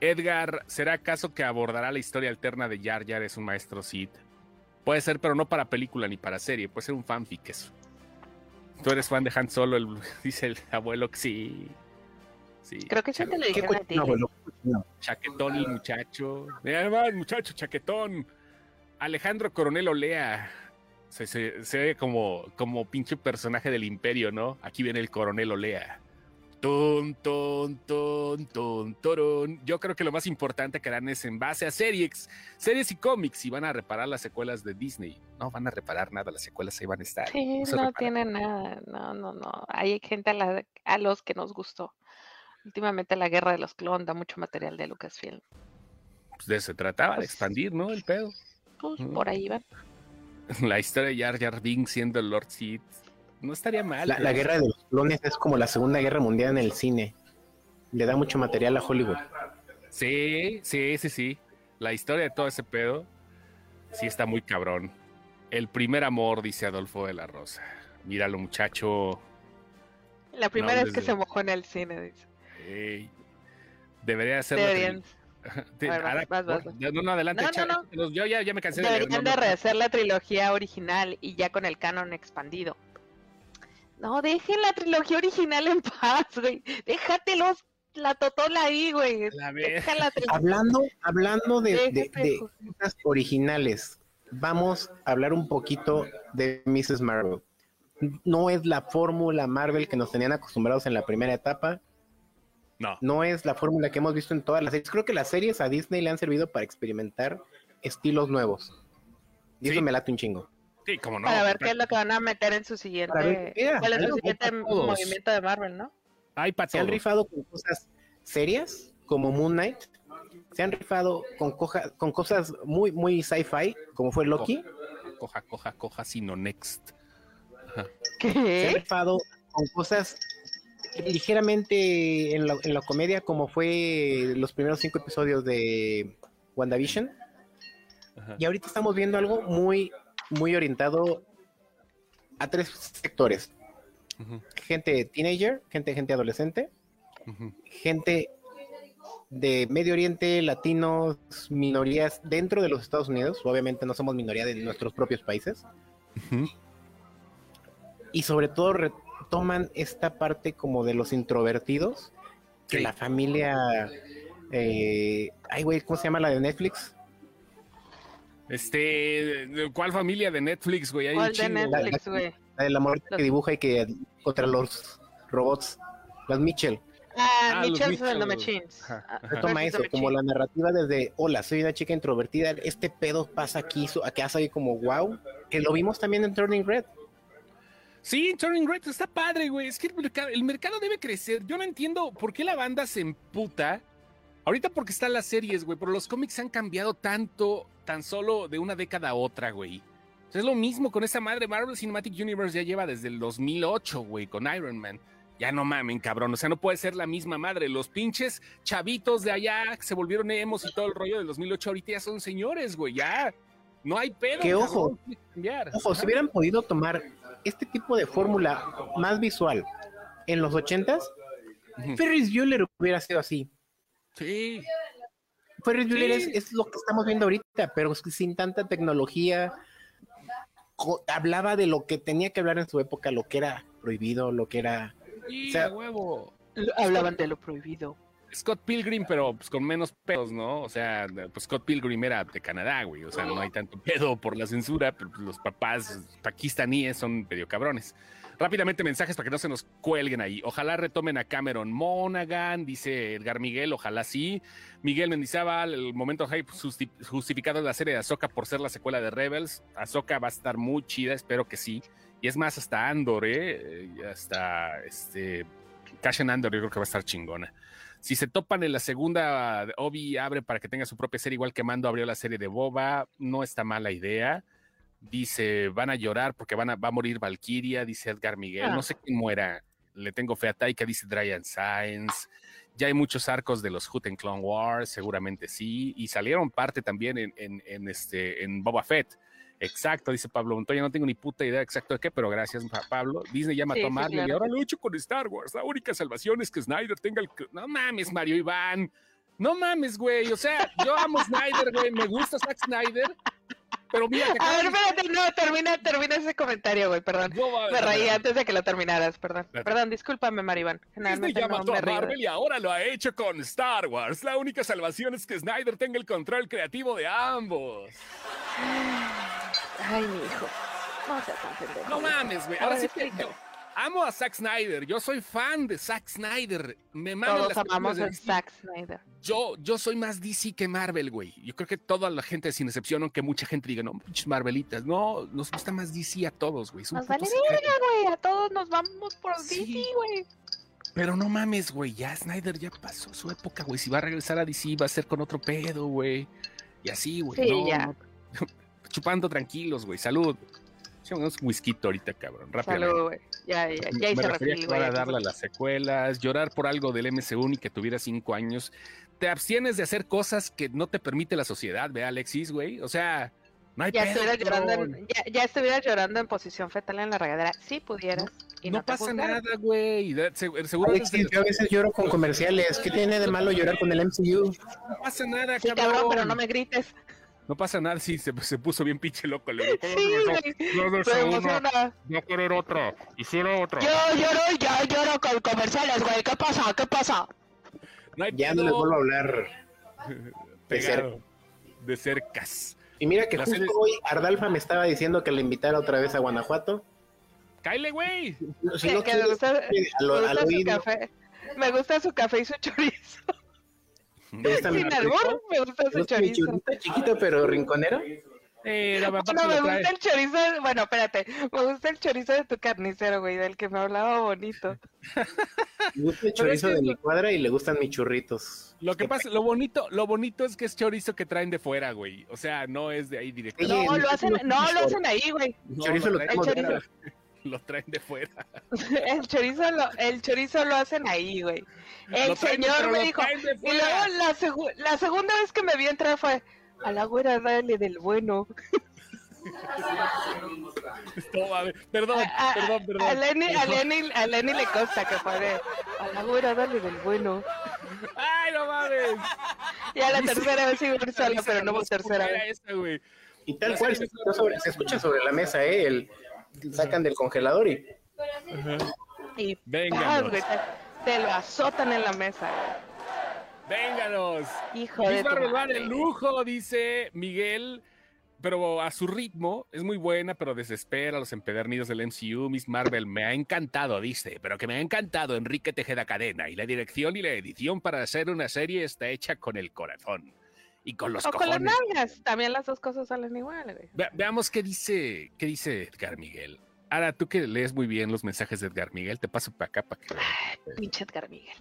Speaker 1: Edgar, ¿será acaso que abordará la historia alterna de Jar Jar es un maestro Sith? Puede ser, pero no para película ni para serie. Puede ser un fanfic eso. Tú eres fan de Han Solo, dice el abuelo que sí.
Speaker 2: sí. Creo que ya te lo dijeron a ti. Abuelo?
Speaker 1: Chaquetón el muchacho. Además, muchacho, chaquetón. Alejandro Coronel Olea. Se, ve como, como pinche personaje del imperio, ¿no? Aquí viene el coronel Olea. Ton, ton, ton, ton, torón. Yo creo que lo más importante que harán es en base a series, series y cómics y van a reparar las secuelas de Disney. No van a reparar nada, las secuelas ahí van a estar.
Speaker 2: Sí, no, tiene nada. No, no, no. Hay gente a, a, los que nos gustó. Últimamente la guerra de los clones da mucho material de Lucasfilm.
Speaker 1: Pues de eso se trataba, de pues expandir, ¿no? El pedo.
Speaker 2: Pues por ahí van.
Speaker 1: la historia de Jar Jar Binks siendo el Lord Sith no estaría mal.
Speaker 3: La, guerra de los clones es como la Segunda Guerra Mundial en el cine. Le da mucho material a Hollywood.
Speaker 1: Sí, sí, sí, sí. La historia de todo ese pedo sí está muy cabrón. El primer amor, dice Adolfo de la Rosa. Míralo, muchacho.
Speaker 2: La primera vez que se mojó en el cine, dice.
Speaker 1: debería ser. No, no, adelante. Yo ya, ya, me cansé
Speaker 2: Deberían de rehacer la trilogía original y ya con el canon expandido. No, dejen la trilogía original en paz, güey. Déjatelos la totola ahí, güey.
Speaker 3: hablando, hablando de, cosas originales, vamos a hablar un poquito de Mrs. Marvel. No es la fórmula Marvel que nos tenían acostumbrados en la primera etapa.
Speaker 1: No.
Speaker 3: No es la fórmula que hemos visto en todas las series. Creo que las series a Disney le han servido para experimentar estilos nuevos. Y eso me late un chingo.
Speaker 1: Sí, como no.
Speaker 2: Para ver qué es lo que van a meter en su siguiente, ¿cuál es su siguiente movimiento de Marvel, ¿no?
Speaker 3: Se han rifado con cosas serias, como Moon Knight. Se han rifado con, con cosas muy, muy sci-fi, como fue Loki.
Speaker 1: Coja, coja, coja, sino next.
Speaker 3: Se han rifado con cosas ligeramente en la, en la comedia, como fue los primeros cinco episodios de WandaVision. Y ahorita estamos viendo algo muy, muy orientado a tres sectores. Gente teenager, gente, gente adolescente, gente de Medio Oriente, latinos, minorías dentro de los Estados Unidos, obviamente no somos minoría de nuestros propios países. Y sobre todo retoman esta parte como de los introvertidos, que la familia... Eh, ay, güey, ¿cómo se llama la de Netflix?
Speaker 1: Este, ¿cuál familia de Netflix, güey?
Speaker 2: ¿Cuál de Netflix, güey?
Speaker 3: La, la muerte que dibuja y que contra los robots, los Mitchell.
Speaker 2: Ah, ah Mitchell and the Machines.
Speaker 3: Ah, toma eso, como la narrativa desde, hola, soy una chica introvertida, este pedo pasa aquí, que hace ahí como wow, que lo vimos también en Turning Red.
Speaker 1: Sí, Turning Red está padre, güey. Es que el mercado, debe crecer. Yo no entiendo por qué la banda se emputa. Ahorita porque están las series, güey, pero los cómics han cambiado tanto, tan solo de una década a otra, güey. Es lo mismo con esa madre. Marvel Cinematic Universe ya lleva desde el 2008, güey, con Iron Man. Ya no mamen, cabrón. O sea, no puede ser la misma madre. Los pinches chavitos de allá que se volvieron emos y todo el rollo del 2008 ahorita ya son señores, güey. Ya no hay pedo.
Speaker 3: Que ojo, ojo, si hubieran podido tomar este tipo de fórmula más visual en los ochentas, Ferris Bueller hubiera sido así.
Speaker 1: Sí.
Speaker 3: Ferris Bueller es, es, lo que estamos viendo ahorita, pero sin tanta tecnología, hablaba de lo que tenía que hablar en su época, lo que era prohibido, lo que era...
Speaker 1: huevo.
Speaker 2: Hablaban de lo prohibido.
Speaker 1: Scott Pilgrim, pero pues con menos pedos, ¿no? O sea, pues Scott Pilgrim era de Canadá, güey. O sea, no hay tanto pedo por la censura, pero pues, los papás pakistaníes son medio cabrones. Rápidamente mensajes para que no se nos cuelguen ahí. Ojalá retomen a Cameron Monaghan, dice Edgar Miguel, ojalá sí. Miguel Mendizábal, el momento justificado de la serie de Ahsoka por ser la secuela de Rebels. Ahsoka va a estar muy chida, espero que sí. Y es más, hasta Andor, ¿eh? Hasta este. Cash Andor, yo creo que va a estar chingona. Si se topan en la segunda, Obi abre para que tenga su propia serie, igual que Mando abrió la serie de Boba. No está mala idea. Dice, van a llorar porque van a, va a morir Valkyria, dice Edgar Miguel. No ah. sé quién muera. Le tengo fe a Taika, dice Dryan Science. Ya hay muchos arcos de los Hoot Clone Wars, seguramente sí. Y salieron parte también en, en, este, en Boba Fett. Exacto, dice Pablo Montoya. No tengo ni puta idea exacto de qué, pero gracias, Pablo. Disney ya mató a Marvel y ahora hecho con Star Wars. La única salvación es que Snyder tenga el. No mames, Mario Iván. No mames, güey. O sea, yo amo Snyder, güey. Me gusta Zack Snyder. Pero mira,
Speaker 2: A ver, espérate, no, termina, termina ese comentario, güey, perdón. me reí antes de que lo terminaras, perdón. Perdón, discúlpame, Maribán.
Speaker 1: Generalmente ya mató a Marvel y ahora lo ha hecho con Star Wars. La única salvación es que Snyder tenga el control creativo de ambos.
Speaker 2: Ay, mi hijo. No seas tan pendejo.
Speaker 1: No mames, güey. Ahora sí te amo a Zack Snyder. Yo soy fan de Zack Snyder. Me
Speaker 2: Todos amamos a Zack Snyder.
Speaker 1: Yo, yo soy más DC que Marvel, güey. Yo creo que toda la gente, sin excepción, aunque mucha gente diga, no, pinches Marvelitas. No, nos gusta más DC a todos, güey.
Speaker 2: Nos vale güey. A todos nos vamos por DC, güey.
Speaker 1: Pero no mames, güey. Ya Snyder ya pasó su época, güey. Si va a regresar a DC, va a ser con otro pedo, güey. Y así, güey. Sí, ya. Chupando tranquilos, güey. Salud. Echamos un whisky ahorita, cabrón. Rápido.
Speaker 2: Ya, ya, ya hice
Speaker 1: refil, güey. darle a las secuelas, llorar por algo del MCU ni que tuviera cinco años. Te abstienes de hacer cosas que no te permite la sociedad, ve, Alexis, güey. O sea, no hay
Speaker 2: ya, estuviera llorando en, ya, ya, estuviera llorando en posición fetal en la regadera. Si pudieras. Y no,
Speaker 1: pasa nada, güey. Seguro
Speaker 3: Alexis, yo a veces lloro con comerciales. ¿Qué tiene de malo llorar con el MCU?
Speaker 1: No pasa nada,
Speaker 2: sí, cabrón. pero no me grites.
Speaker 1: No pasa nada, sí, se, se puso bien pinche loco. Le
Speaker 2: sí, no, no, se emociona.
Speaker 1: Voy a querer otra. Hiciera otra.
Speaker 2: Yo lloro, ya lloro con comerciales, güey. ¿Qué pasa? ¿Qué pasa?
Speaker 3: No ya no les vuelvo a hablar
Speaker 1: de, cerca. de cercas.
Speaker 3: Y mira que justo hoy Ardalfa me estaba diciendo que le invitara otra vez a Guanajuato.
Speaker 1: ¡Cáile, güey!
Speaker 2: Si no me gusta, me, gusta su café. me gusta su café y su chorizo. Sin albur, me gusta su chorizo.
Speaker 3: chiquito pero rinconero.
Speaker 2: Eh, no, me gusta el chorizo, bueno, espérate, me gusta el chorizo de tu carnicero, güey, del que me hablaba bonito.
Speaker 3: Me gusta el chorizo de mi cuadra y le gustan mis churritos.
Speaker 1: Lo que pasa, lo bonito, lo bonito es que es chorizo que traen de fuera, güey. O sea, no es de ahí directamente.
Speaker 2: No, lo hacen, no, lo hacen ahí, güey.
Speaker 3: El chorizo lo, traen,
Speaker 1: lo traen de fuera.
Speaker 2: el chorizo lo, el chorizo lo hacen ahí, güey. El señor me dijo. Y luego la, la segunda vez que me vi entrar fue a la güera dale del bueno.
Speaker 1: perdón, perdón, perdón. A
Speaker 2: Lenny, a Lenny, a Lenny le consta que fue a la güera dale del bueno.
Speaker 1: Ay, no mames.
Speaker 2: Ya la tercera vez iba solo, pero no fue tercera vez.
Speaker 3: y tal cual se, escucha sobre la mesa, ¿eh? El, sacan del congelador y...
Speaker 2: Y Venga. te, lo azotan en la mesa.
Speaker 1: Vénganos.
Speaker 2: Hijo de
Speaker 1: va el lujo, dice Miguel. Pero a su ritmo es muy buena, pero desespera a los empedernidos del MCU. Miss Marvel me ha encantado, dice, pero que me ha encantado Enrique Tejeda Cadena. Y la dirección y la edición para hacer una serie está hecha con el corazón. Y con los
Speaker 2: o con las nalgas. También las dos cosas salen igual.
Speaker 1: veamos qué dice, qué dice Edgar Miguel. Ahora, tú que lees muy bien los mensajes de Edgar Miguel, te paso para acá para que.
Speaker 2: pinche Edgar Miguel.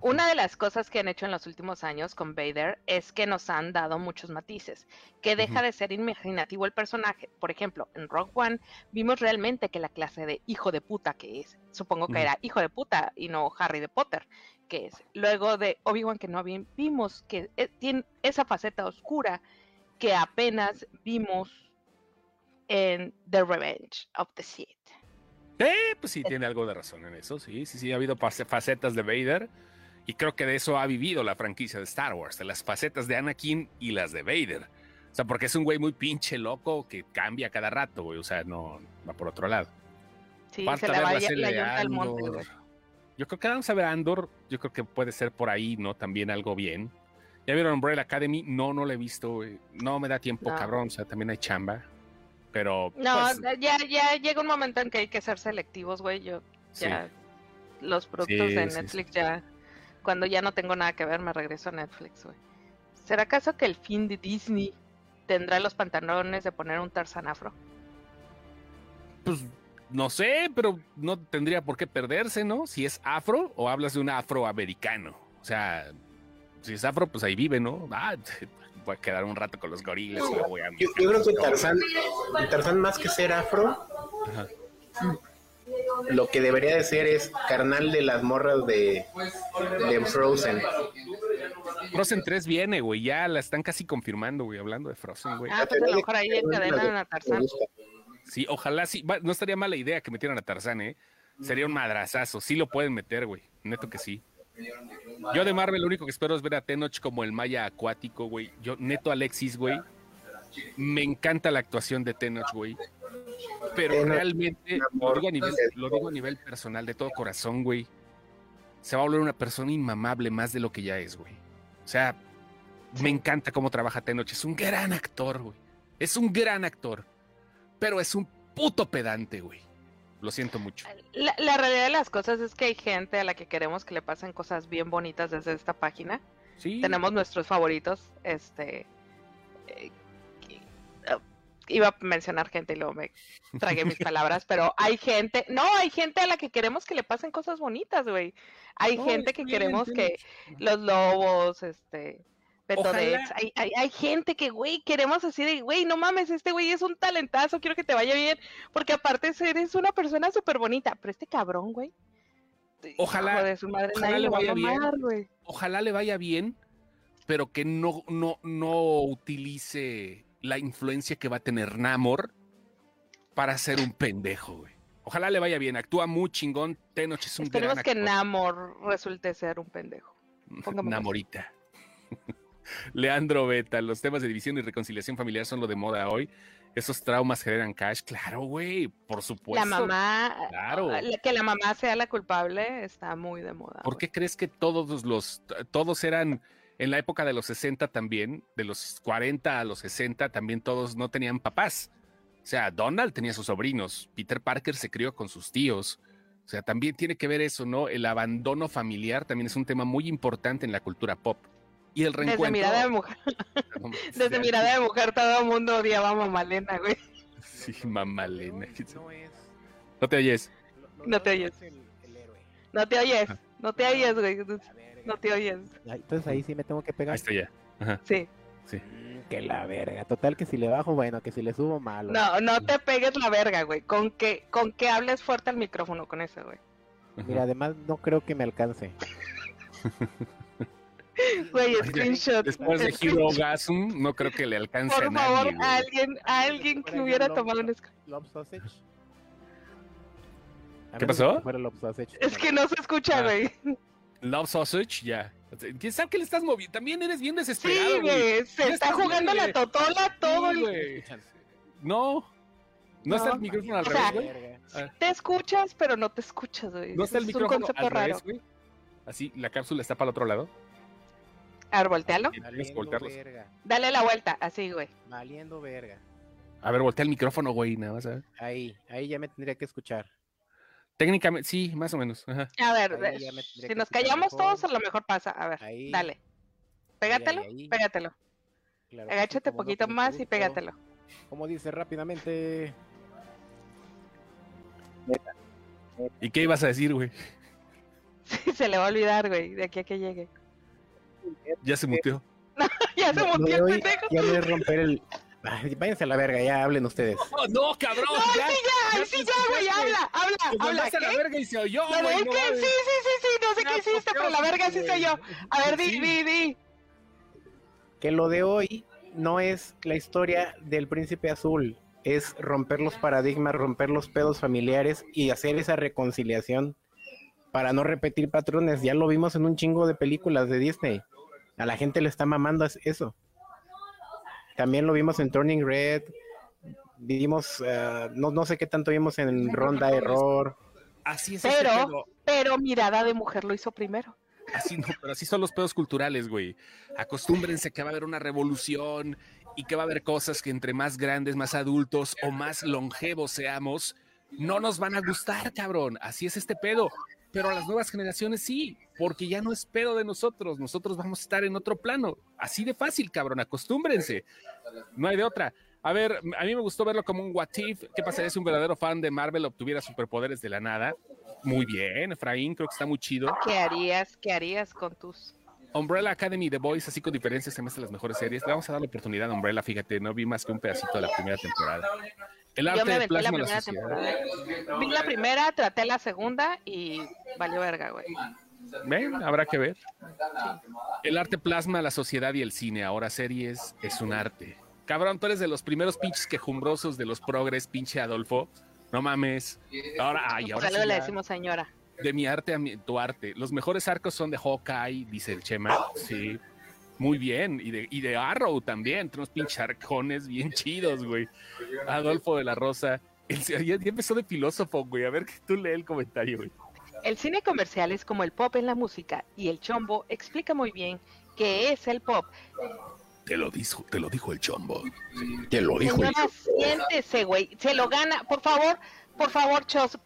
Speaker 2: Una de las cosas que han hecho en los últimos años con Vader es que nos han dado muchos matices, que deja de ser imaginativo el personaje. Por ejemplo, en Rogue One vimos realmente que la clase de hijo de puta que es, supongo que era hijo de puta y no Harry de Potter, que es. Luego de Obi-Wan que no vimos que eh, tiene esa faceta oscura que apenas vimos en The Revenge of the Sith.
Speaker 1: Eh, pues sí, tiene algo de razón en eso, sí, sí, sí, ha habido facetas de Vader y creo que de eso ha vivido la franquicia de Star Wars, de las facetas de Anakin y las de Vader. O sea, porque es un güey muy pinche loco que cambia cada rato, güey, o sea, no va por otro lado.
Speaker 2: Sí, se la vaya la al monte,
Speaker 1: Yo creo que vamos a ver Andor, yo creo que puede ser por ahí, ¿no? También algo bien. ¿Ya vieron Umbrella Academy? No, no lo he visto, güey. No me da tiempo, cabrón, o sea, también hay chamba. Pero.
Speaker 2: No, pues, ya, ya llega un momento en que hay que ser selectivos, güey. Yo ya. Los productos de Netflix ya. Cuando ya no tengo nada que ver, me regreso a Netflix, güey. ¿Será acaso que el fin de Disney tendrá los pantalones de poner un Tarzan afro?
Speaker 1: Pues no sé, pero no tendría por qué perderse, ¿no? Si es afro o hablas de un afroamericano. O sea, si es afro, pues ahí vive, ¿no? Ah, voy a quedar un rato con los gorilas y voy a...
Speaker 3: Yo, creo que Tarzán, Tarzán más que ser afro, lo que debería de ser es carnal de las morras de, de Frozen.
Speaker 1: Frozen 3 viene, güey, ya la están casi confirmando, güey, hablando de Frozen, güey.
Speaker 2: Ah, pues a lo mejor ahí encadenan a Tarzán.
Speaker 1: Sí, ojalá sí, no estaría mala idea que metieran a Tarzán, ¿eh? Sería un madrazazo, sí lo pueden meter, güey, neto que sí. Yo de Marvel lo único que espero es ver a Tenoch como el Maya acuático, güey. Yo, neto Alexis, güey. Me encanta la actuación de Tenoch, güey. Pero realmente, lo digo, a nivel, lo digo a nivel personal, de todo corazón, güey. Se va a volver una persona inmamable más de lo que ya es, güey. O sea, me encanta cómo trabaja Tenoch. Es un gran actor, güey. Es un gran actor. Pero es un puto pedante, güey. Lo siento mucho.
Speaker 2: La, realidad de las cosas es que hay gente a la que queremos que le pasen cosas bien bonitas desde esta página. Sí. Tenemos nuestros favoritos. Este. Eh, iba a mencionar gente y luego me tragué mis palabras, pero hay gente, no, hay gente a la que queremos que le pasen cosas bonitas, güey. Hay gente que queremos que los lobos, este, hay, hay, gente que, güey, queremos así de, güey, no mames, este güey es un talentazo, quiero que te vaya bien, porque aparte eres una persona súper bonita, pero este cabrón, güey.
Speaker 1: Ojalá, le vaya bien. Ojalá le vaya bien, pero que no, no, no utilice la influencia que va a tener Namor para ser un pendejo, güey. Ojalá le vaya bien, actúa muy chingón, Tenoch es un
Speaker 2: Esperemos que Namor resulte ser un pendejo.
Speaker 1: Namorita. Leandro Beta, los temas de división y reconciliación familiar son lo de moda hoy. Esos traumas generan cash, claro, güey, por supuesto.
Speaker 2: La mamá,
Speaker 1: claro.
Speaker 2: que la mamá sea la culpable está muy de moda.
Speaker 1: ¿Por qué crees que todos los, todos eran en la época de los 60 también, de los 40 a los 60 también todos no tenían papás? O sea, Donald tenía sus sobrinos, Peter Parker se crió con sus tíos. O sea, también tiene que ver eso, ¿no? El abandono familiar también es un tema muy importante en la cultura pop. Y el reencuentro.
Speaker 2: Desde mirada de mujer. Desde mirada de mujer todo el mundo odiaba a Mamalena, güey.
Speaker 1: Sí, Mamalena. No te oyes.
Speaker 2: No te oyes. No te oyes. No te oyes, güey. No te oyes.
Speaker 4: Entonces ahí sí me tengo que pegar.
Speaker 1: Ahí está ya. Ajá.
Speaker 2: Sí.
Speaker 1: Sí.
Speaker 4: Mm, que la verga. Total que si le bajo, bueno, que si le subo malo.
Speaker 2: No, no te pegues la verga, güey. Con que, con que hables fuerte al micrófono con eso, güey.
Speaker 4: Mira, además no creo que me alcance.
Speaker 2: Güey, screenshot.
Speaker 1: Después de Hero Gasm, no creo que le alcance
Speaker 2: Por
Speaker 1: a nadie.
Speaker 2: favor,
Speaker 1: güey.
Speaker 2: alguien, alguien que hubiera tomado un screenshot.
Speaker 4: Love sausage.
Speaker 1: ¿Qué pasó?
Speaker 2: Es que no se escucha,
Speaker 1: Ah.
Speaker 2: güey.
Speaker 1: Love Sausage, ya. ¿Quién sabe que le estás moviendo? También eres bien desesperado,
Speaker 2: Sí,
Speaker 1: güey.
Speaker 2: Se está jugando
Speaker 1: bien,
Speaker 2: la totola todo
Speaker 1: Sí,
Speaker 2: el.
Speaker 1: No. No, está el micrófono al
Speaker 2: O sea,
Speaker 1: revés, güey. Ah,
Speaker 2: Te escuchas, pero no te escuchas, güey.
Speaker 1: No está el micrófono al revés, güey. Así, la cápsula está para el otro lado.
Speaker 2: A ver, voltealo. Dale la vuelta, así, güey.
Speaker 4: Valiendo verga.
Speaker 1: A ver, voltea el micrófono, güey, nada más. a ver.
Speaker 4: Ahí, ahí ya me tendría que escuchar.
Speaker 1: Técnicamente, sí, más o menos. Ajá.
Speaker 2: A ver,
Speaker 4: Ahí ya me tendría
Speaker 2: si
Speaker 4: que
Speaker 2: nos callamos
Speaker 4: mejor.
Speaker 2: todos, a lo mejor pasa. A ver,
Speaker 4: Ahí.
Speaker 2: dale. Pégatelo,
Speaker 4: ahí, ahí.
Speaker 2: pégatelo.
Speaker 4: Claro que sí,
Speaker 2: Agáchate
Speaker 4: no,
Speaker 2: poquito más y pégatelo.
Speaker 4: Como dice rápidamente.
Speaker 1: ¿Y qué ibas a decir, güey?
Speaker 2: Sí, se le va a olvidar, güey, de aquí a que llegue.
Speaker 1: Ya se muteó.
Speaker 2: ya se
Speaker 4: de
Speaker 2: el pendejo.
Speaker 4: Ya no es romper el. Ay, váyanse a la verga, ya hablen ustedes.
Speaker 1: ¡Oh, no, cabrón!
Speaker 2: No, sí, ya, ay, sí, ya, güey, habla, habla, habla.
Speaker 1: a la
Speaker 2: ¿qué?
Speaker 1: verga y se oyó,
Speaker 2: No, es que sí, sí, sí, sí, no sé
Speaker 1: Ya,
Speaker 2: qué hiciste,
Speaker 1: ¿qué
Speaker 2: pero la verga sí yo.
Speaker 1: güey?
Speaker 2: A ver, di, di, di.
Speaker 4: Que lo de hoy no es la historia del príncipe azul, es romper los paradigmas, romper los pedos familiares y hacer esa reconciliación para no repetir patrones. Ya lo vimos en un chingo de películas de Disney. A la gente le está mamando es- eso. También lo vimos en Turning Red. Vimos, eh, no, no sé qué tanto vimos en Ronda Error.
Speaker 1: Así es
Speaker 2: Pero-
Speaker 1: este.
Speaker 2: Pero mirada de mujer lo hizo primero.
Speaker 1: Así no, pero así son los pedos culturales, güey. Acostúmbrense que va a haber una revolución y que va a haber cosas que entre más grandes, más adultos o más longevos seamos, no nos van a gustar, cabrón. Así es este pedo. Pero a las nuevas generaciones sí, porque ya no es pedo de nosotros. Nosotros vamos a estar en otro plano. Así de fácil, cabrón. Acostúmbrense. No hay de otra. A ver, a mí me gustó verlo como un what if. ¿Qué pasaría si un verdadero fan de Marvel obtuviera superpoderes de la nada? Muy bien, Efraín, creo que está muy chido.
Speaker 2: ¿Qué harías? ¿Qué harías con tus
Speaker 1: Umbrella Academy The Boys, así con diferencias, se me hacen las mejores series. Le vamos a dar la oportunidad a Umbrella, fíjate, no vi más que un pedacito de la primera temporada. El
Speaker 2: Yo
Speaker 1: arte
Speaker 2: me
Speaker 1: de
Speaker 2: aventé la
Speaker 1: plasma la
Speaker 2: primera
Speaker 1: sociedad.
Speaker 2: temporada. Vi la primera, traté la segunda y valió verga, güey.
Speaker 1: Ven, habrá que ver. El arte plasma la sociedad y el cine. Ahora series es un arte. Cabrón, tú eres de los primeros pinches quejumbrosos de los progres, pinche Adolfo. No mames. Ahora, ay,
Speaker 2: Por
Speaker 1: ahora sí
Speaker 2: le decimos señora.
Speaker 1: de mi arte a mi- tu arte. Los mejores arcos son de Hawkeye, dice el Chema. Sí. Muy bien. Y de, y de Arrow también. Tenemos pinches arcones bien chidos, güey. Adolfo de la Rosa. El- ya, ya empezó de filósofo, güey. A ver que tú lee el comentario, güey.
Speaker 2: El cine comercial es como el pop en la música y el chombo explica muy bien qué es el pop.
Speaker 1: Te lo dijo, te lo dijo el chombo. Te lo
Speaker 2: Señora, siéntese, güey. Se lo gana. Por favor, por favor, Chos,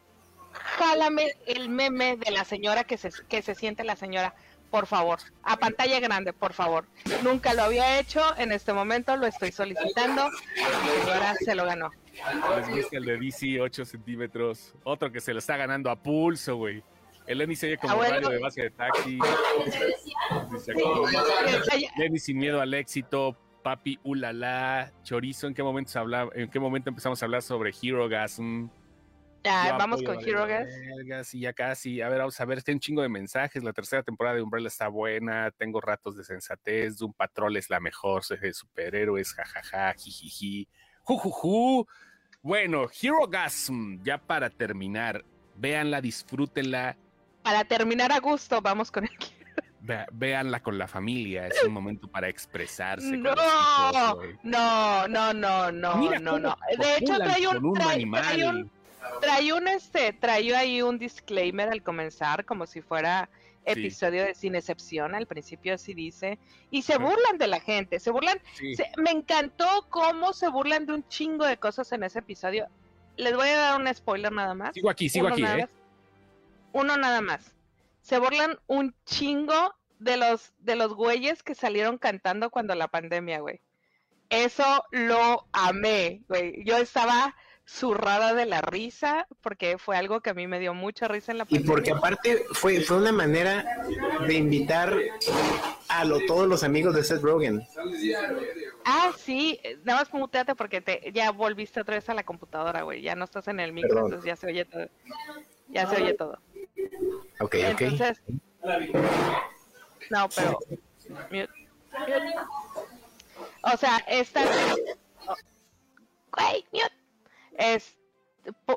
Speaker 2: jálame el meme de la señora que se, que se siente la señora. Por favor, a pantalla grande, por favor. Nunca lo había hecho, en este momento lo estoy solicitando. La señora se lo ganó.
Speaker 1: Les gusta el de DC 8 centímetros. Otro que se lo está ganando a pulso, güey. El Lenny se oye como
Speaker 2: Abuelo.
Speaker 1: radio de base de taxi. Lenny sin miedo al éxito. Papi ulala. Chorizo, ¿en qué momento, se habla, ¿en qué momento empezamos a hablar sobre Hero Gasm? Yo
Speaker 2: vamos con Hero Gas.
Speaker 1: Y ya casi. A ver, vamos a ver. Está un chingo de mensajes. La tercera temporada de Umbrella está buena. Tengo ratos de sensatez. Doom Patrol es la mejor. Soy de superhéroes. Jajaja. Jijiji. Jujuju. Bueno, Hero Gasm. Ya para terminar. Véanla, disfrútenla.
Speaker 2: Para terminar a gusto, vamos con el
Speaker 1: véanla con la familia, es un momento para expresarse.
Speaker 2: No, no, no, no, no, no, no. De hecho, trae un, trae, un, trae un, este, trae ahí un disclaimer al comenzar, como si fuera episodio de Sin Excepción, al principio así dice, y se burlan de la gente, se burlan, me encantó cómo se burlan de un chingo de cosas en ese episodio. Les voy a dar un spoiler nada más.
Speaker 1: Sigo aquí, sigo aquí, ¿eh?
Speaker 2: Uno nada más. Se burlan un chingo de los, de los güeyes que salieron cantando cuando la pandemia, güey. Eso lo amé, güey. Yo estaba zurrada de la risa, porque fue algo que a mí me dio mucha risa en la
Speaker 3: pandemia. Y porque aparte fue, fue una manera de invitar a lo, todos los amigos de Seth Rogen.
Speaker 2: Ah, sí, nada más muteate porque te, ya volviste otra vez a la computadora, güey. Ya no estás en el micro, entonces ya se oye todo. Ya se oye todo.
Speaker 3: Ok, ok. Entonces,
Speaker 2: no, pero... O sea, esta... Güey, mute es,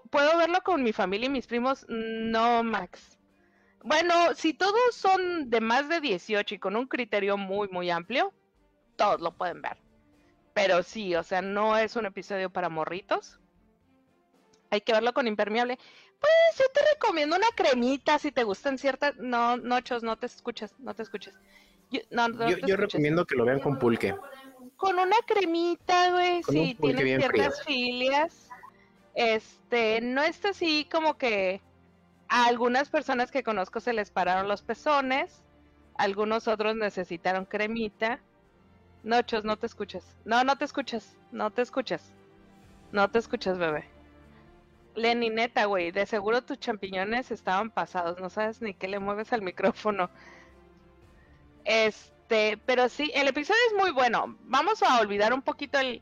Speaker 2: ¿Puedo verlo con mi familia y mis primos? No, Max. Bueno, si todos son de más de 18 y con un criterio muy, muy amplio, todos lo pueden ver. Pero sí, o sea, no es un episodio para morritos. Hay que verlo con impermeable. Pues yo te recomiendo una cremita si te gustan ciertas. No, Nochos, no te escuchas, no te escuchas.
Speaker 3: Yo, yo, recomiendo que lo vean con pulque.
Speaker 2: Con una cremita, güey, si tienen ciertas filias. Este, no es así como que a algunas personas que conozco se les pararon los pezones, algunos otros necesitaron cremita. Nochos, no te escuchas. No, no te escuchas. No te escuchas. No te escuchas, bebé. Lenny, neta, güey, de seguro tus champiñones estaban pasados, no sabes ni qué le mueves al micrófono. Este, pero sí, el episodio es muy bueno. Vamos a olvidar un poquito el,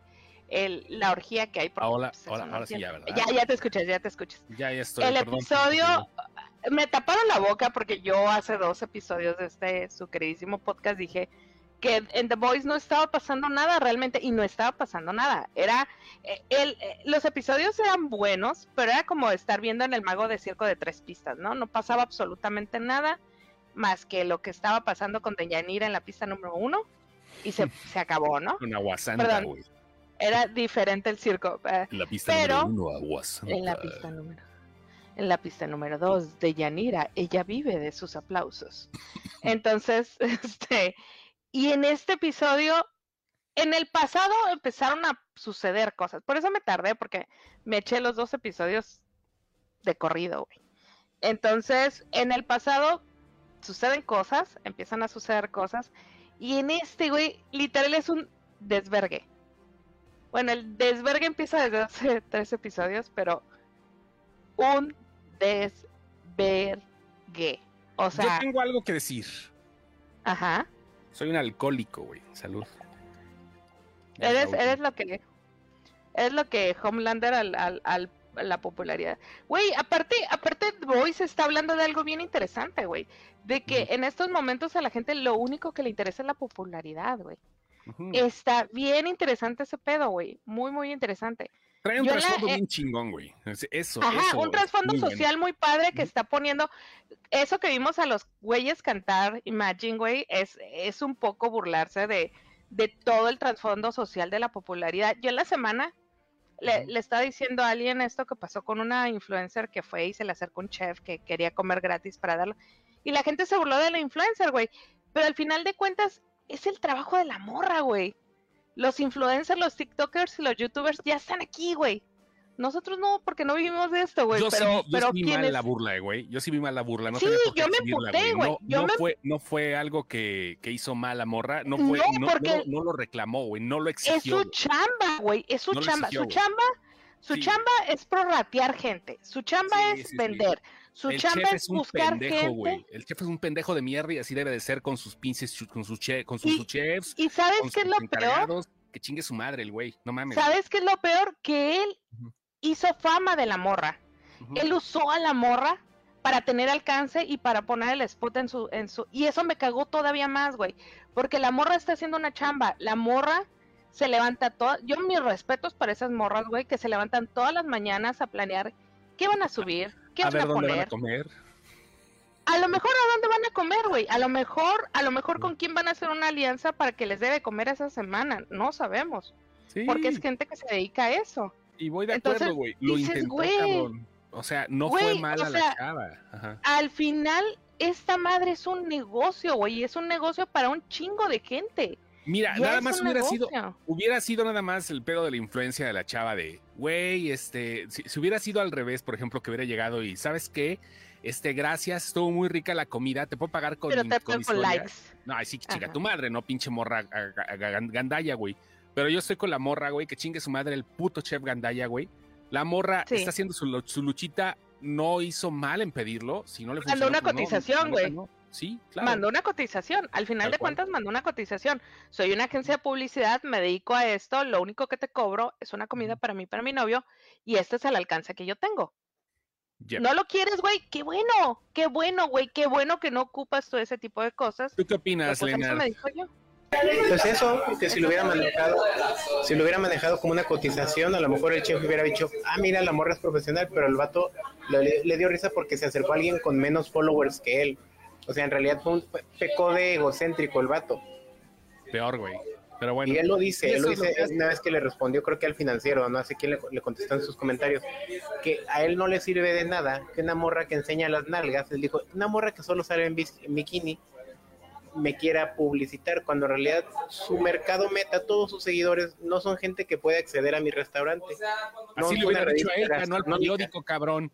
Speaker 2: la orgía que hay.
Speaker 1: Por ahora, ahora, sí, ya, ¿verdad?
Speaker 2: Ya, ya te escuchas, ya te escuchas.
Speaker 1: Ya, ya estoy.
Speaker 2: El episodio, me taparon la boca porque yo hace dos episodios de este, su queridísimo podcast, dije que en The Voice no estaba pasando nada realmente y no estaba pasando nada. Era eh, el, eh, los episodios eran buenos, pero era como estar viendo en el mago de circo de tres pistas, ¿no? No pasaba absolutamente nada más que lo que estaba pasando con Deyanira en la pista número uno y se, se acabó, ¿no?
Speaker 1: Una guasanta, güey
Speaker 2: era diferente el circo.
Speaker 1: Eh, en la pista número uno, aguas.
Speaker 2: En la pista número. En la pista número dos de Yanira, ella vive de sus aplausos. Entonces, este, y en este episodio, en el pasado empezaron a suceder cosas. Por eso me tardé, porque me eché los dos episodios de corrido, güey. Entonces, en el pasado suceden cosas, empiezan a suceder cosas, y en este, güey, literal es un desvergue. Bueno, el desvergue empieza desde hace tres episodios, pero un desvergue. O sea.
Speaker 1: Yo tengo algo que decir.
Speaker 2: Ajá.
Speaker 1: Soy un alcohólico, güey. Salud.
Speaker 2: Eres, eres lo que. Es lo que Homelander al, al, al la popularidad. Güey, aparte, aparte, Voice está hablando de algo bien interesante, güey. De que en estos momentos a la gente lo único que le interesa es la popularidad, güey. Está bien interesante ese pedo, güey. Muy, muy interesante.
Speaker 1: Trae un trasfondo bien chingón, güey. Eso. Ajá,
Speaker 2: un trasfondo social muy padre que está poniendo. Eso que vimos a los güeyes cantar Imagine, güey, es, es un poco burlarse de, de todo el trasfondo social de la popularidad. Yo en la semana le, le, estaba diciendo a alguien esto que pasó con una influencer que fue y se le acercó un chef que quería comer gratis para darlo. Y la gente se burló de la influencer, güey. Pero al final de cuentas, es el trabajo de la morra, güey. Los influencers, los TikTokers y los YouTubers ya están aquí, güey. Nosotros no, porque no vivimos de esto, güey. Yo
Speaker 1: pero,
Speaker 2: sí, yo
Speaker 1: sí vi mal la burla, güey. Yo sí vi mal la burla. No
Speaker 2: sí, yo me puté, güey.
Speaker 1: No, fue, no fue algo que, que, hizo mal la morra. No fue, no, no, lo reclamó, güey. No lo exigió.
Speaker 2: Es su chamba, güey. Es su chamba. su chamba, su chamba es prorratear gente. Su chamba es vender. Su chamba es, buscar gente.
Speaker 1: El chef es un pendejo de mierda y así debe de ser con sus pinches, con sus, con sus, chefs.
Speaker 2: ¿Y sabes qué es lo peor?
Speaker 1: Que chingue su madre el güey, no mames.
Speaker 2: ¿Sabes qué es lo peor? Que él hizo fama de la morra. Él usó a la morra para tener alcance y para poner el spot en su, en su... Y eso me cagó todavía más, güey. Porque la morra está haciendo una chamba. La morra se levanta todo... Yo mis respetos para esas morras, güey, que se levantan todas las mañanas a planear qué van a subir, ¿Qué a ver dónde van a
Speaker 1: comer.
Speaker 2: a lo mejor a dónde van a comer, güey. A lo mejor, a lo mejor con quién van a hacer una alianza para que les debe comer esa semana. No sabemos. Sí. Porque es gente que se dedica a eso.
Speaker 1: Y voy de acuerdo, güey. Lo intentó, cabrón. O sea, no fue mala la chava.
Speaker 2: Al final, esta madre es un negocio, güey. Es un negocio para un chingo de gente.
Speaker 1: Mira, nada más hubiera sido, hubiera sido nada más el pedo de la influencia de la chava de, güey, este, si, hubiera sido al revés, por ejemplo, que hubiera llegado y, ¿sabes qué? Este, gracias, estuvo muy rica la comida, te puedo pagar con,
Speaker 2: Pero te con, likes.
Speaker 1: No, ay, sí, chica, tu madre, no pinche morra gandaya, güey. Pero yo estoy con la morra, güey, que chingue su madre, el puto chef gandaya, güey. La morra está haciendo su, luchita, no hizo mal en pedirlo, si no le
Speaker 2: funcionó. Una pues cotización, güey.
Speaker 1: Sí, claro.
Speaker 2: Mandó una cotización. Al final de cuentas, mandó una cotización. Soy una agencia de publicidad, me dedico a esto. Lo único que te cobro es una comida para mí, para mi novio, y este es el alcance que yo tengo. No lo quieres, güey. Qué bueno, qué bueno, güey. Qué bueno que no ocupas todo ese tipo de cosas.
Speaker 1: ¿Tú qué opinas, pues, Lena?
Speaker 3: me dijo yo. Pues eso, que si lo hubiera manejado, si lo hubiera manejado como una cotización, a lo mejor el chef hubiera dicho, ah, mira, la morra es profesional, pero el vato le dio risa porque se acercó a alguien con menos followers que él. O sea, en realidad fue un pecó de egocéntrico el vato.
Speaker 1: Peor, güey. Pero bueno.
Speaker 3: Y él lo dice, él lo dice una vez que le respondió, creo que al financiero, no sé quién le, contestó en sus comentarios, que a él no le sirve de nada que una morra que enseña las nalgas, él dijo, una morra que solo sale en, bikini me quiera publicitar, cuando en realidad su mercado meta, todos sus seguidores no son gente que puede acceder a mi restaurante.
Speaker 1: Así le hubiera dicho a él, no al periódico, cabrón.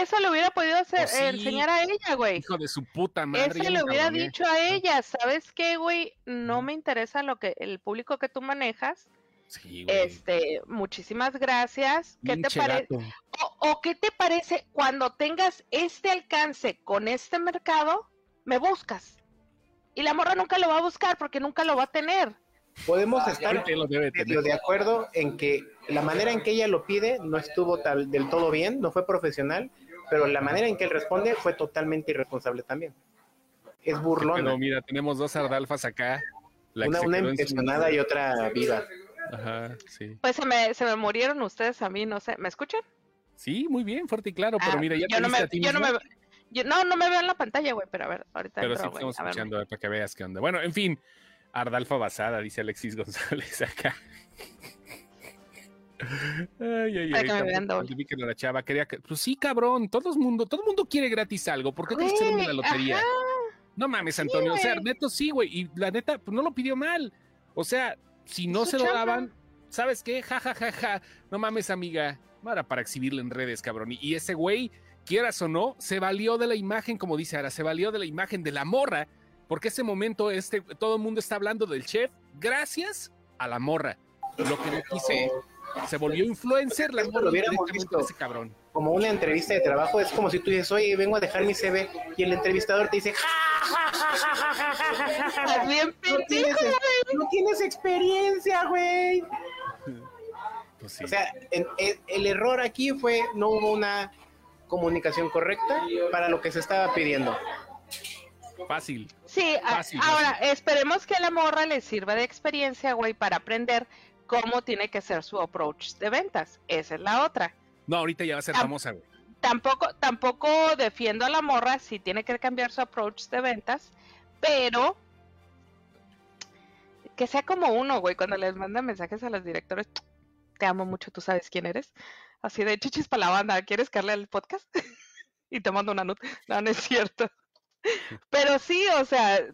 Speaker 2: Eso le hubiera podido hacer, oh, enseñar a ella, güey.
Speaker 1: Hijo de su puta madre.
Speaker 2: Eso le hubiera dicho a ella, ¿sabes qué, güey? No me interesa lo que el público que tú manejas. Sí, güey. Este, muchísimas gracias. ¿Qué te parece? O, qué te parece cuando tengas este alcance con este mercado, me buscas. Y la morra nunca lo va a buscar porque nunca lo va a tener.
Speaker 3: Podemos estar de acuerdo en que la manera en que ella lo pide no estuvo tal, del todo bien, no fue profesional, pero la manera en que él responde fue totalmente irresponsable también. Es burlón.
Speaker 1: Pero mira, tenemos dos ardalfas acá.
Speaker 3: una una impresionada y otra viva.
Speaker 1: Ajá, sí.
Speaker 2: Pues se me, se me murieron ustedes a mí, no sé. ¿Me escuchan?
Speaker 1: Sí, muy bien, fuerte y claro, pero ah, mira, ya
Speaker 2: yo no me, yo no me, no, no me veo en la pantalla, güey, pero a ver, ahorita
Speaker 1: Pero sí estamos escuchando para que veas qué onda. Bueno, en fin, Ardalfa basada, dice Alexis González acá. Ay, ay, ay. Que la chava quería que... Pues sí, cabrón, todo el mundo, todo el mundo quiere gratis algo. ¿Por qué te hicieron la lotería? No mames, Antonio. o sea, neto sí, güey. Y la neta, pues no lo pidió mal. O sea, si no se lo daban, ¿sabes qué? Ja, ja, ja, ja. No mames, amiga. No era para exhibirle en redes, cabrón. Y ese güey, quieras o no, se valió de la imagen, como dice ahora, se valió de la imagen de la morra porque ese momento este, todo el mundo está hablando del chef gracias a la morra. Lo que no quiso, se volvió influencer, la morra
Speaker 3: lo ese cabrón. Como una entrevista de trabajo, es como si tú dices, oye, vengo a dejar mi CV, y el entrevistador te dice, ja, ja, ja, ja, ja, ja, ja, Bien no, tienes, no tienes experiencia, güey. Pues sí. O sea, el, el error aquí fue, no hubo una comunicación correcta para lo que se estaba pidiendo.
Speaker 1: Fácil.
Speaker 2: Sí, ahora esperemos que a la morra le sirva de experiencia, güey, para aprender cómo tiene que ser su approach de ventas. Esa es la otra.
Speaker 1: No, ahorita ya va a ser famosa, güey.
Speaker 2: Tampoco, tampoco defiendo a la morra si tiene que cambiar su approach de ventas, pero que sea como uno, güey, cuando les manda mensajes a los directores, te amo mucho, tú sabes quién eres. Así de chichis para la banda, ¿quieres que el podcast? y te mando una nota. No, no es cierto. Pero sí, o sea,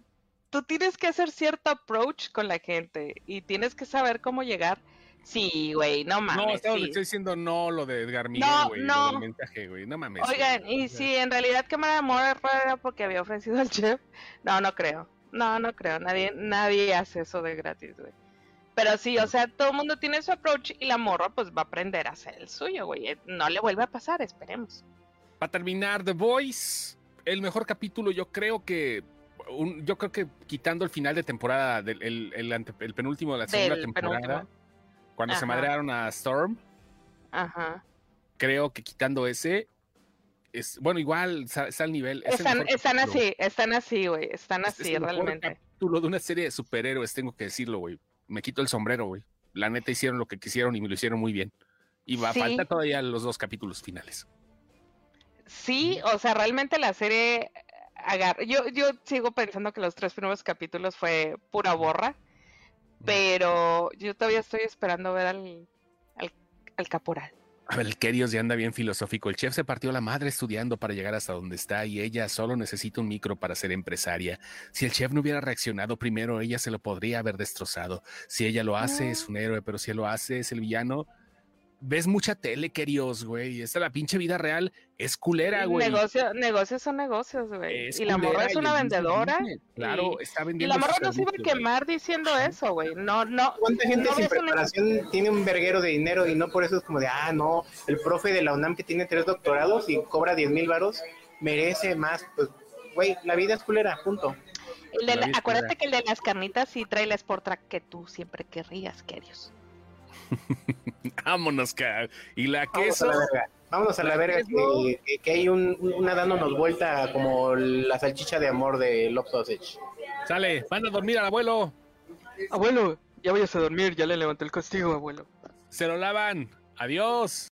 Speaker 2: tú tienes que hacer cierto approach con la gente y tienes que saber cómo llegar. Sí, güey, no mames.
Speaker 1: No,
Speaker 2: estoy
Speaker 1: diciendo no lo de Edgar Miguel, güey.
Speaker 2: No, no.
Speaker 1: mensaje, güey. No mames.
Speaker 2: Oigan, y si en realidad Cámara de Amor era porque había ofrecido al chef, no, no creo. No, no creo. Nadie, nadie hace eso de gratis, güey. Pero sí, o sea, todo el mundo tiene su approach y la morra pues va a aprender a hacer el suyo, güey. No le vuelve a pasar, esperemos.
Speaker 1: Para terminar, The Voice el mejor capítulo, yo creo que. Yo creo que quitando el final de temporada, el, el, penúltimo de la segunda temporada, cuando se madrearon a Storm.
Speaker 2: Ajá.
Speaker 1: Creo que quitando ese. Es, bueno, igual está, al nivel.
Speaker 2: están, están así, están así, güey. Están así, es el realmente.
Speaker 1: capítulo de una serie de superhéroes, tengo que decirlo, güey. Me quito el sombrero, güey. La neta hicieron lo que quisieron y me lo hicieron muy bien. Y va, a falta todavía los dos capítulos finales.
Speaker 2: Sí, o sea, realmente la serie agarra. Yo, yo sigo pensando que los tres primeros capítulos fue pura borra, pero yo todavía estoy esperando ver al, al, caporal.
Speaker 1: A ver, el Kerios ya anda bien filosófico. El chef se partió la madre estudiando para llegar hasta donde está y ella solo necesita un micro para ser empresaria. Si el chef no hubiera reaccionado primero, ella se lo podría haber destrozado. Si ella lo hace, es un héroe, pero si él lo hace, es el villano ves mucha tele, queridos, güey. Esta la pinche vida real es culera, güey.
Speaker 2: negocios son negocios, güey. y la morra es una vendedora.
Speaker 1: Claro, está vendiendo.
Speaker 2: Y la morra no se iba a quemar diciendo eso, güey. No, no.
Speaker 3: ¿Cuánta gente sin preparación tiene un verguero de dinero y no por eso es como de, ah, no, el profe de la UNAM que tiene tres doctorados y cobra 10 mil varos merece más? Pues, güey, la vida es culera, punto.
Speaker 2: acuérdate que el de las carnitas sí trae la Sportrack que tú siempre querrías, queridos.
Speaker 1: Vámonos, Y la queso.
Speaker 3: Vámonos a la verga, que, hay un, una dándonos vuelta como la salchicha de amor de Love Sausage.
Speaker 1: Sale, van a dormir al abuelo.
Speaker 5: Abuelo, ya vayas a dormir, ya le levanté el castigo, abuelo.
Speaker 1: Se lo lavan. Adiós.